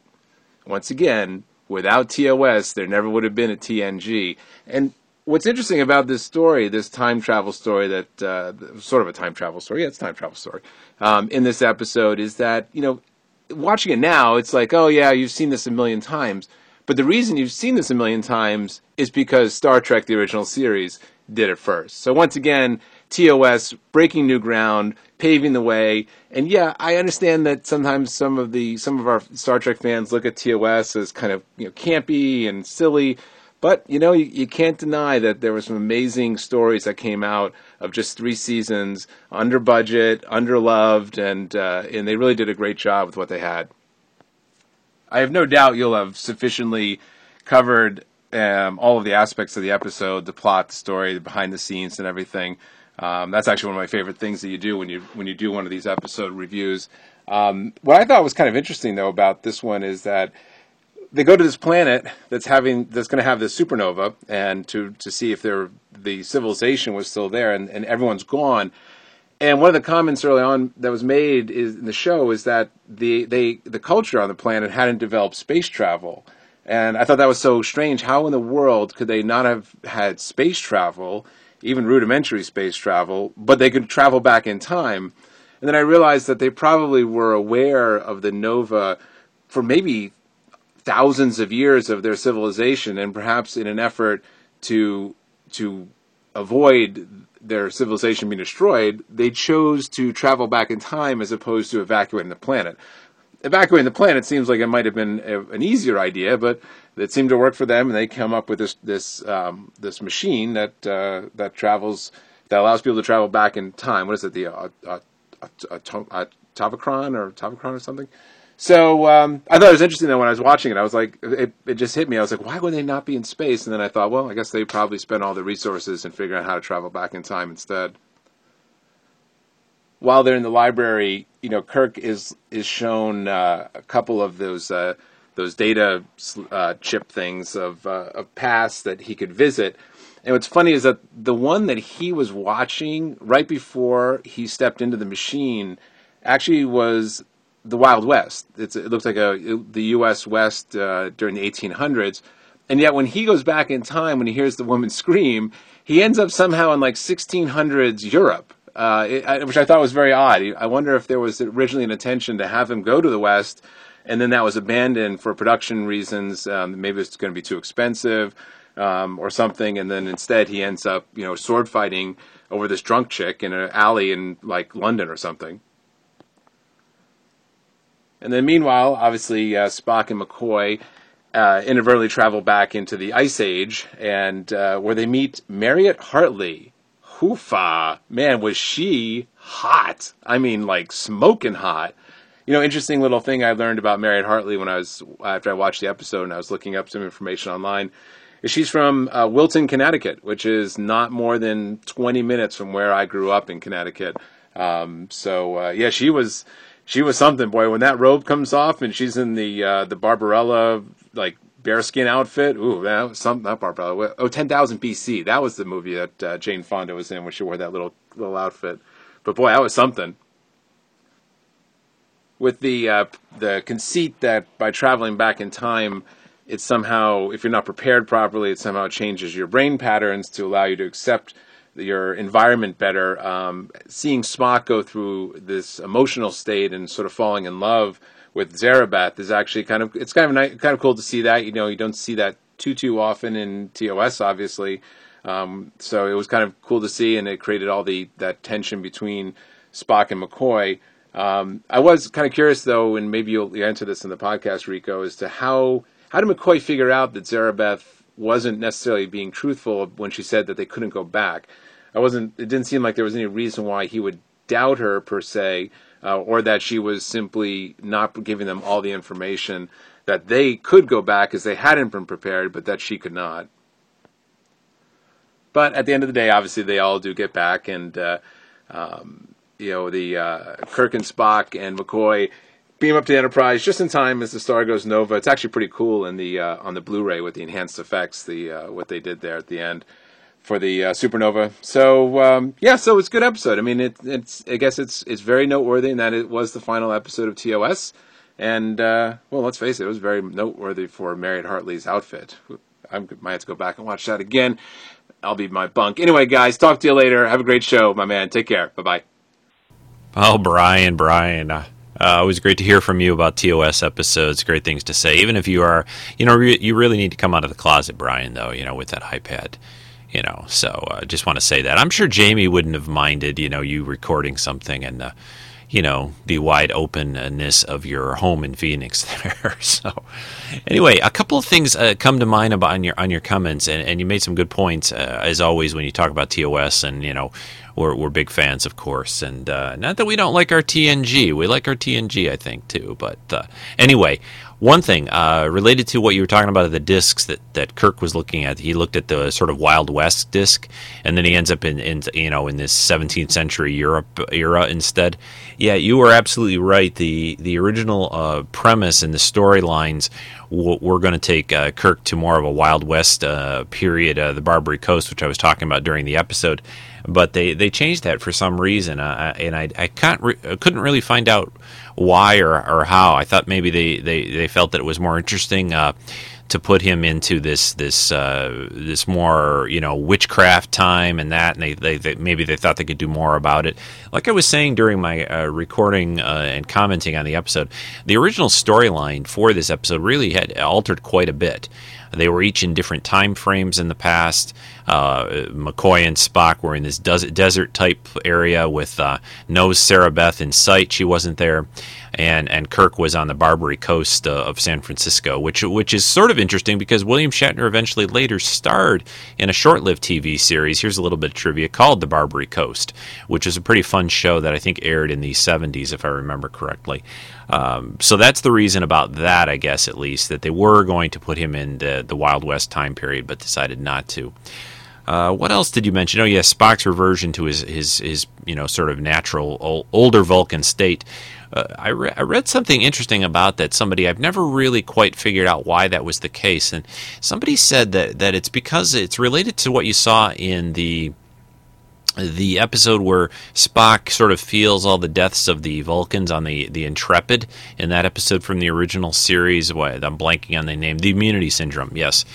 once again, without TOS, there never would have been a TNG. And what's interesting about this story, this time travel story that uh, sort of a time travel story, yeah, it's a time travel story. Um, in this episode, is that you know, watching it now, it's like, oh yeah, you've seen this a million times. But the reason you've seen this a million times is because Star Trek, the original series, did it first. So once again, TOS breaking new ground, paving the way. And yeah, I understand that sometimes some of the some of our Star Trek fans look at TOS as kind of you know campy and silly. But you know, you, you can't deny that there were some amazing stories that came out of just three seasons, under budget, under loved, and uh, and they really did a great job with what they had. I have no doubt you'll have sufficiently covered um, all of the aspects of the episode, the plot, the story, the behind the scenes, and everything. Um, that's actually one of my favorite things that you do when you when you do one of these episode reviews. Um, what I thought was kind of interesting though about this one is that they go to this planet that's having that's going to have this supernova, and to to see if there the civilization was still there, and, and everyone's gone. And one of the comments early on that was made is, in the show is that the they the culture on the planet hadn't developed space travel, and I thought that was so strange. How in the world could they not have had space travel? even rudimentary space travel, but they could travel back in time. And then I realized that they probably were aware of the nova for maybe thousands of years of their civilization, and perhaps in an effort to to avoid their civilization being destroyed, they chose to travel back in time as opposed to evacuating the planet. Evacuating the planet seems like it might have been a, an easier idea, but that seemed to work for them, and they come up with this this um, this machine that uh, that travels that allows people to travel back in time. What is it? The uh, uh, uh, Tavachron or Tavachron or something. So um, I thought it was interesting that when I was watching it, I was like, it, it just hit me. I was like, why would they not be in space? And then I thought, well, I guess they probably spent all the resources and figuring out how to travel back in time instead. While they're in the library, you know, Kirk is is shown uh, a couple of those uh, those data uh, chip things of uh, of past that he could visit. And what's funny is that the one that he was watching right before he stepped into the machine actually was the Wild West. It's, it looks like a the U.S. West uh, during the 1800s. And yet, when he goes back in time, when he hears the woman scream, he ends up somehow in like 1600s Europe, uh, it, which I thought was very odd. I wonder if there was originally an intention to have him go to the West and then that was abandoned for production reasons. Um, maybe it's going to be too expensive um, or something, and then instead he ends up, you know, sword fighting over this drunk chick in an alley in like London or something. And then meanwhile, obviously uh, Spock and McCoy uh, inadvertently travel back into the Ice Age, and uh, where they meet Mariette Hartley. Hoofa, man, was she hot? I mean, like smoking hot you know, interesting little thing I learned about Mariette Hartley when I was after I watched the episode and I was looking up some information online. Is she's from uh, Wilton, Connecticut, which is not more than 20 minutes from where I grew up in Connecticut. Um, so uh, yeah, she was she was something, boy. When that robe comes off and she's in the uh, the Barbarella like bearskin outfit, ooh, that was something. Not Barbarella. Oh, 10,000 BC. That was the movie that uh, Jane Fonda was in when she wore that little little outfit. But boy, that was something. With the uh, the conceit that by traveling back in time, it somehow, if you're not prepared properly, it somehow changes your brain patterns to allow you to accept your environment better. Um, seeing Spock go through this emotional state and sort of falling in love with Zarabeth is actually kind of it's kind of nice, kind of cool to see that. You know, you don't see that too too often in TOS, obviously. Um, so it was kind of cool to see, and it created all the that tension between Spock and McCoy. Um, I was kind of curious though, and maybe you'll answer this in the podcast, Rico, as to how how did McCoy figure out that Zarabeth wasn't necessarily being truthful when she said that they couldn't go back? I wasn't. It didn't seem like there was any reason why he would doubt her per se, uh, or that she was simply not giving them all the information that they could go back as they hadn't been prepared, but that she could not. But at the end of the day, obviously they all do get back, and uh, um, you know the uh, Kirk and Spock and McCoy beam up to the Enterprise just in time as the star goes nova. It's actually pretty cool in the uh, on the Blu-ray with the enhanced effects, the uh, what they did there at the end for the uh, supernova. So um, yeah, so it's a good episode. I mean, it, it's I guess it's it's very noteworthy in that it was the final episode of TOS, and uh, well, let's face it, it was very noteworthy for Mariette Hartley's outfit. I might have to go back and watch that again. I'll be my bunk. Anyway, guys, talk to you later. Have a great show, my man. Take care. Bye bye. Oh, Brian, Brian. Uh, uh, it was great to hear from you about TOS episodes. Great things to say. Even if you are, you know, re- you really need to come out of the closet, Brian, though, you know, with that iPad you know. So I uh, just want to say that I'm sure Jamie wouldn't have minded, you know, you recording something and you know the wide openness of your home in Phoenix there. so anyway, a couple of things uh, come to mind about on your on your comments, and, and you made some good points uh, as always when you talk about TOS, and you know we're we're big fans, of course, and uh, not that we don't like our TNG, we like our TNG, I think too. But uh, anyway, one thing uh, related to what you were talking about the discs that, that Kirk was looking at, he looked at the sort of Wild West disc, and then he ends up in, in you know in this 17th century Europe era instead. Yeah, you were absolutely right. The the original uh, premise and the storylines w- were going to take uh, Kirk to more of a Wild West uh, period, uh, the Barbary Coast, which I was talking about during the episode. But they, they changed that for some reason, uh, and I I can't re- couldn't really find out why or, or how. I thought maybe they, they, they felt that it was more interesting uh, to put him into this this uh, this more you know witchcraft time and that, and they, they, they, maybe they thought they could do more about it. Like I was saying during my uh, recording uh, and commenting on the episode, the original storyline for this episode really had altered quite a bit. They were each in different time frames in the past. Uh, McCoy and Spock were in this desert type area with uh, no Zarabeth in sight. She wasn't there, and and Kirk was on the Barbary coast uh, of San Francisco, which which is sort of interesting because William Shatner eventually later starred in a short-lived TV series. Here's a little bit of trivia called The Barbary Coast, which is a pretty fun show that I think aired in the 70s, if I remember correctly. Um, so that's the reason about that, I guess, at least, that they were going to put him in the, the Wild West time period, but decided not to. Uh, what else did you mention? Oh, yes, Spock's reversion to his, his, his you know, sort of natural old, older Vulcan state. Uh, I, re- I read something interesting about that. Somebody I've never really quite figured out why that was the case, and somebody said that that it's because it's related to what you saw in the the episode where Spock sort of feels all the deaths of the Vulcans on the, the Intrepid in that episode from the original series. What I'm blanking on the name. The Immunity Syndrome. Yes.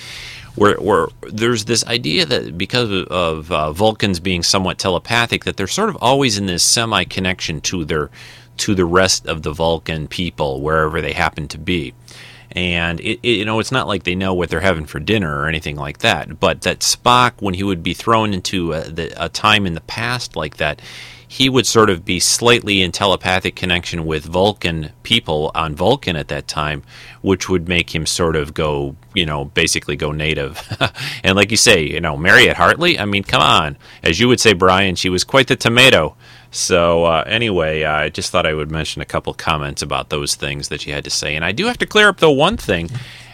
Where, where there's this idea that because of uh, Vulcans being somewhat telepathic, that they're sort of always in this semi connection to their to the rest of the Vulcan people wherever they happen to be and it, it, you know it's not like they know what they're having for dinner or anything like that but that spock when he would be thrown into a, the, a, time in the past like that he would sort of be slightly in telepathic connection with vulcan people on vulcan at that time which would make him sort of go you know basically go native. And like you say you know Mariette hartley i mean come on. As you would say brian she was quite the tomato so uh, anyway, I just thought I would mention a couple comments about those things that you had to say, and I do have to clear up though one thing.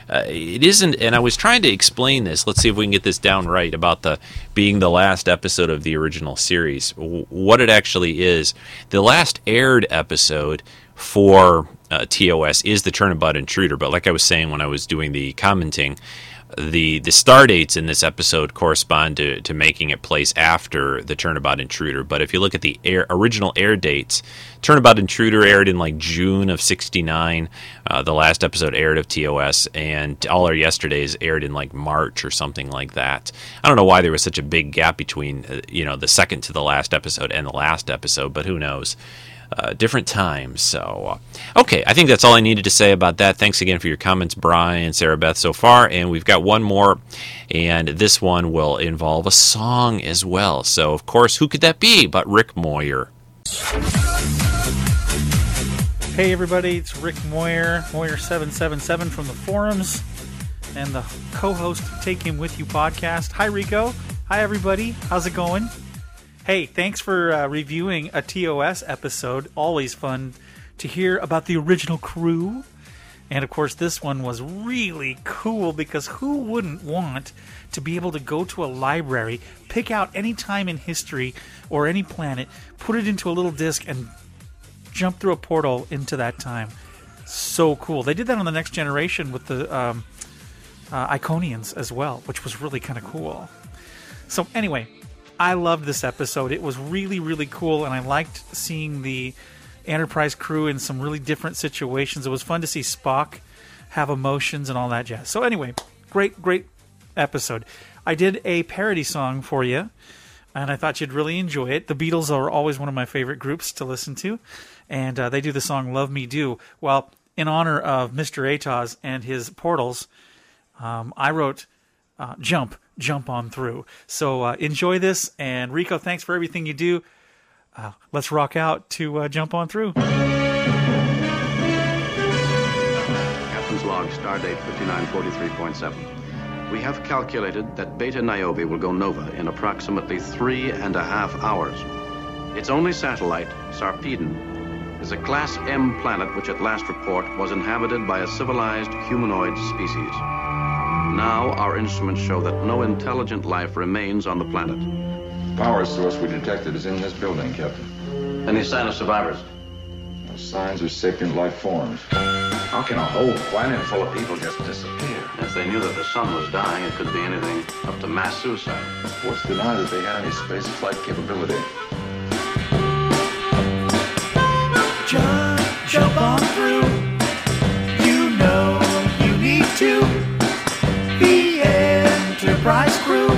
Uh, it isn't, and I was trying to explain this. Let's see if we can get this down right about the being the last episode of the original series. W- what it actually is, the last aired episode for uh, TOS is the Turnabout Intruder. But like I was saying when I was doing the commenting, the the star dates in this episode correspond to, to making it place after the Turnabout Intruder. But if you look at the air, original air dates, Turnabout Intruder aired in like June of '69. Uh, the last episode aired of TOS, and All Our Yesterdays aired in like March or something like that. I don't know why there was such a big gap between uh, you know the second to the last episode and the last episode, but who knows? Uh, different times. So, uh, okay, I think that's all I needed to say about that. Thanks again for your comments, Brian, Zarabeth, so far. And we've got one more, and this one will involve a song as well. So, of course, who could that be but Rick Moyer? Hey, everybody, it's Rick Moyer, Moyer777 from the forums, and the co host Take Him With You podcast. Hi, Rico. Hi, everybody. How's it going? Hey, thanks for uh, reviewing a TOS episode. Always fun to hear about the original crew. And of course, this one was really cool because who wouldn't want to be able to go to a library, pick out any time in history or any planet, put it into a little disc, and jump through a portal into that time? So cool. They did that on the next generation with the um, uh, Iconians as well, which was really kind of cool. So, anyway, I loved this episode. It was really, really cool, and I liked seeing the Enterprise crew in some really different situations. It was fun to see Spock have emotions and all that jazz. So, anyway, great, great episode. I did a parody song for you, and I thought you'd really enjoy it. The Beatles are always one of my favorite groups to listen to, and uh, they do the song Love Me Do. Well, in honor of Mr. Atoz and his portals, um, I wrote uh, Jump jump on through. So uh, enjoy this, and Rico, thanks for everything you do. Uh, let's rock out to uh, jump on through. Captain's log, stardate 5943.7. We have calculated that Beta Niobe will go nova in approximately three and a half hours. Its only satellite, Sarpeidon, is a Class M planet which at last report was inhabited by a civilized humanoid species. Now, our instruments show that no intelligent life remains on the planet. The Power source we detected is in this building, Captain. Any sign of survivors? No signs of sapient life forms. How can a whole planet full of people just disappear? If they knew that the sun was dying, it could be anything up to mass suicide. What's deny that they had any space flight capability? Jump, jump on through. You know you need to. Crew.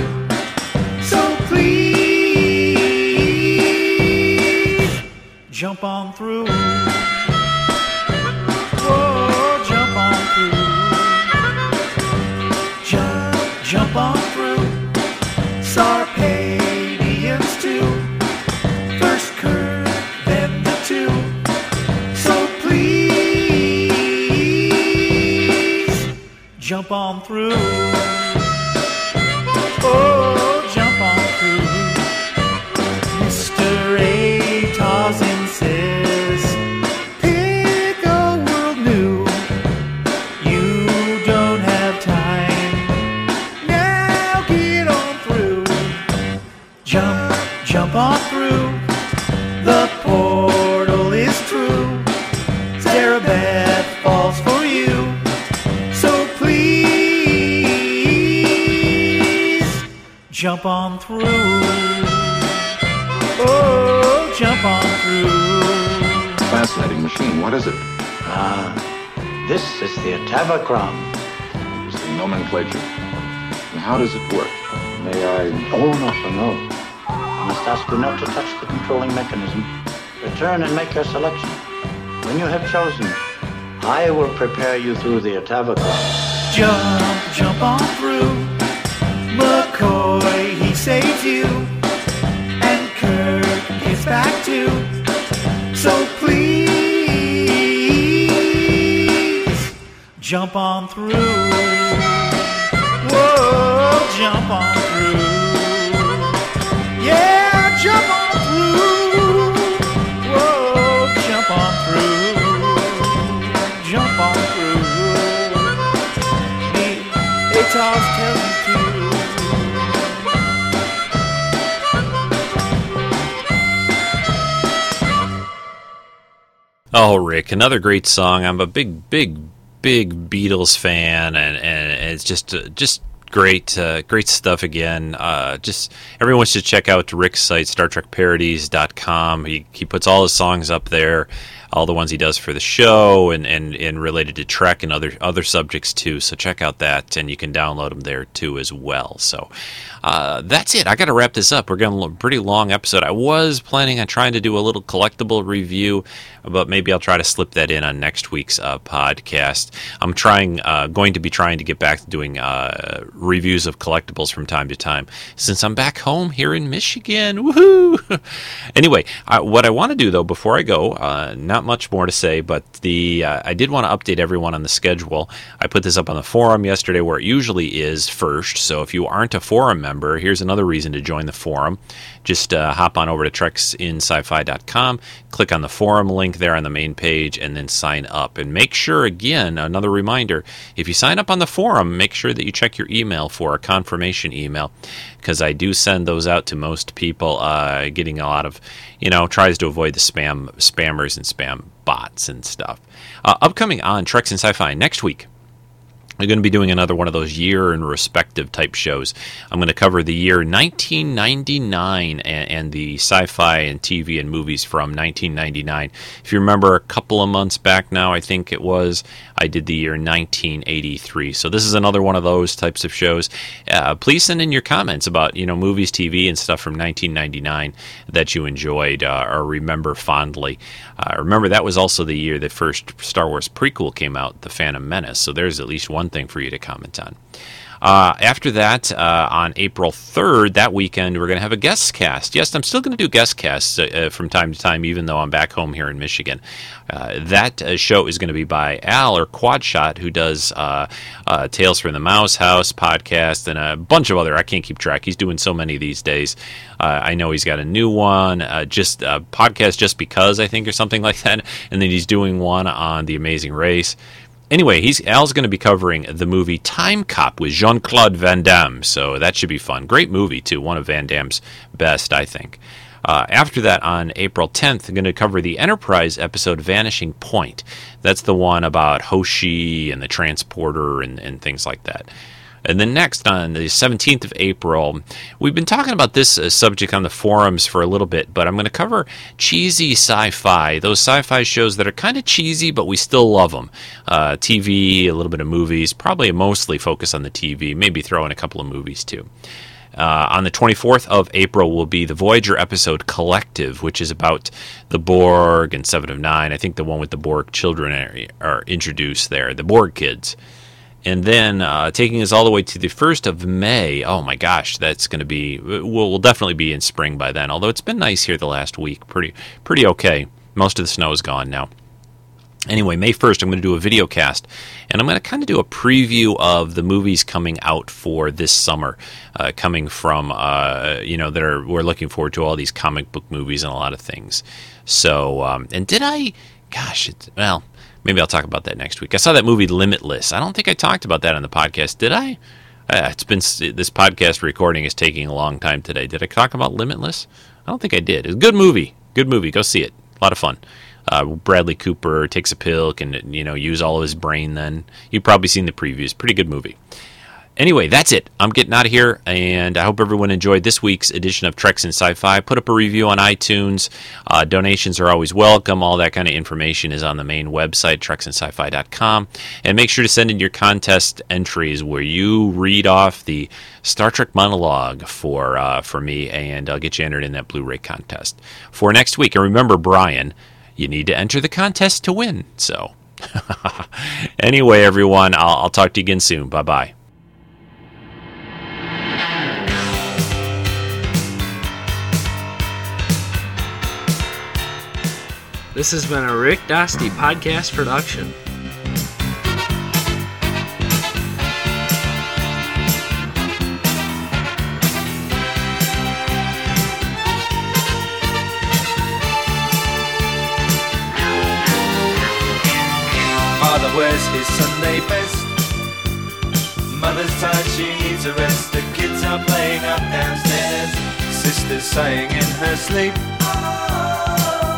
So please jump on through. Oh, jump on through. Jump, jump on through. Sarpeidians too. First Kirk, then the two. So please jump on through. Oh, Fascinating. What is it? Ah, this is the Atavachron. Is the nomenclature. And how does it work? May I? Oh, no, sir, no. I must ask you not to touch the controlling mechanism. Return and make your selection. When you have chosen, I will prepare you through the Atavachron. Jump, jump on through. McCoy, he saves you. And Kirk gets back too. Jump on through. Whoa, jump on through. Yeah, jump on through. Whoa, jump on through. Jump on through. The Atoz tells you to. Oh, Rick, another great song. I'm a big, big, big Beatles fan, and, and it's just uh, just great, uh, great stuff again. Uh, just everyone should check out Rick's site, StarTrekParodies.com. He he puts all his songs up there, all the ones he does for the show, and, and, and related to Trek and other other subjects too. So check out that, and you can download them there too as well. So uh, that's it. I got to wrap this up. We're getting a pretty long episode. I was planning on trying to do a little collectible review, but maybe I'll try to slip that in on next week's uh, podcast. I'm trying, uh, going to be trying to get back to doing uh, reviews of collectibles from time to time since I'm back home here in Michigan. Woohoo! anyway, what I want to do though before I go, uh, not much more to say, but the I did want to update everyone on the schedule. I put this up on the forum yesterday where it usually is first. So if you aren't a forum member, member, here's another reason to join the forum. Just uh, hop on over to treksinsci-fi.com, click on the forum link there on the main page, and then sign up. And make sure, again, another reminder if you sign up on the forum, make sure that you check your email for a confirmation email because I do send those out to most people. Uh, getting a lot of, you know, tries to avoid the spam spammers and spam bots and stuff. Uh, upcoming on Treks in Sci-Fi next week. I'm going to be doing another one of those year in respective type shows. I'm going to cover the year 1999 and, and, the sci fi and TV and movies from 1999. If you remember a couple of months back now, I think it was, I did the year 1983. So this is another one of those types of shows. Uh, please send in your comments about, you know, movies, TV, and stuff from 1999 that you enjoyed uh, or remember fondly. Uh, remember, that was also the year the first Star Wars prequel came out, The Phantom Menace. So there's at least one thing for you to comment on. Uh, after that, uh, on April 3rd, that weekend, we're going to have a guest cast. Yes, I'm still going to do guest casts uh, uh, from time to time, even though I'm back home here in Michigan. Uh, that uh, show is going to be by Al or Quadshot, who does Tales from the Mouse House podcast and a bunch of other. I can't keep track. He's doing so many these days. I know he's got a new one, just a podcast just because I think, or something like that. And then he's doing one on The Amazing Race. Anyway, he's Al's going to be covering the movie Time Cop with Jean Claude Van Damme, so that should be fun. Great movie too, one of Van Damme's best, I think. Uh, after that, on April 10th, I'm going to cover the Enterprise episode Vanishing Point. That's the one about Hoshi and the transporter and, and things like that. And then next, on the 17th of April, we've been talking about this uh, subject on the forums for a little bit, but I'm going to cover cheesy sci fi, those sci fi shows that are kind of cheesy, but we still love them. Uh, TV, a little bit of movies, probably mostly focus on the TV, maybe throw in a couple of movies too. Uh, on the 24th of April will be the Voyager episode Collective, which is about the Borg and Seven of Nine. I think the one with the Borg children are, are introduced there, the Borg kids. And then uh, taking us all the way to the 1st of May. Oh my gosh, that's going to be, we'll, we'll definitely be in spring by then. Although it's been nice here the last week. Pretty, pretty okay. Most of the snow is gone now. Anyway, May 1st, I'm going to do a video cast, and I'm going to kind of do a preview of the movies coming out for this summer, uh, coming from, uh, you know, that are, we're looking forward to all these comic book movies and a lot of things. So, um, and did I, gosh, well, Maybe I'll talk about that next week. I saw that movie Limitless. I don't think I talked about that on the podcast, did I? Uh, it's been this podcast recording is taking a long time today. Did I talk about Limitless? I don't think I did. It's a good movie. Good movie. Go see it. A lot of fun. Uh, Bradley Cooper takes a pill, can you know use all of his brain. Then you've probably seen the previews. Pretty good movie. Anyway, that's it. I'm getting out of here, and I hope everyone enjoyed this week's edition of Treks in Sci-Fi. Put up a review on iTunes. Uh, donations are always welcome. All that kind of information is on the main website, treksinsci-fi.com. And make sure to send in your contest entries where you read off the Star Trek monologue for uh, for me, and I'll get you entered in that Blu-ray contest for next week. And remember, Brian, you need to enter the contest to win. So, anyway, everyone, I'll, I'll talk to you again soon. Bye bye. This has been a Rick Dosty podcast production. Father wears his Sunday best. Mother's tired, she needs a rest. The kids are playing up downstairs. Sister's sighing in her sleep.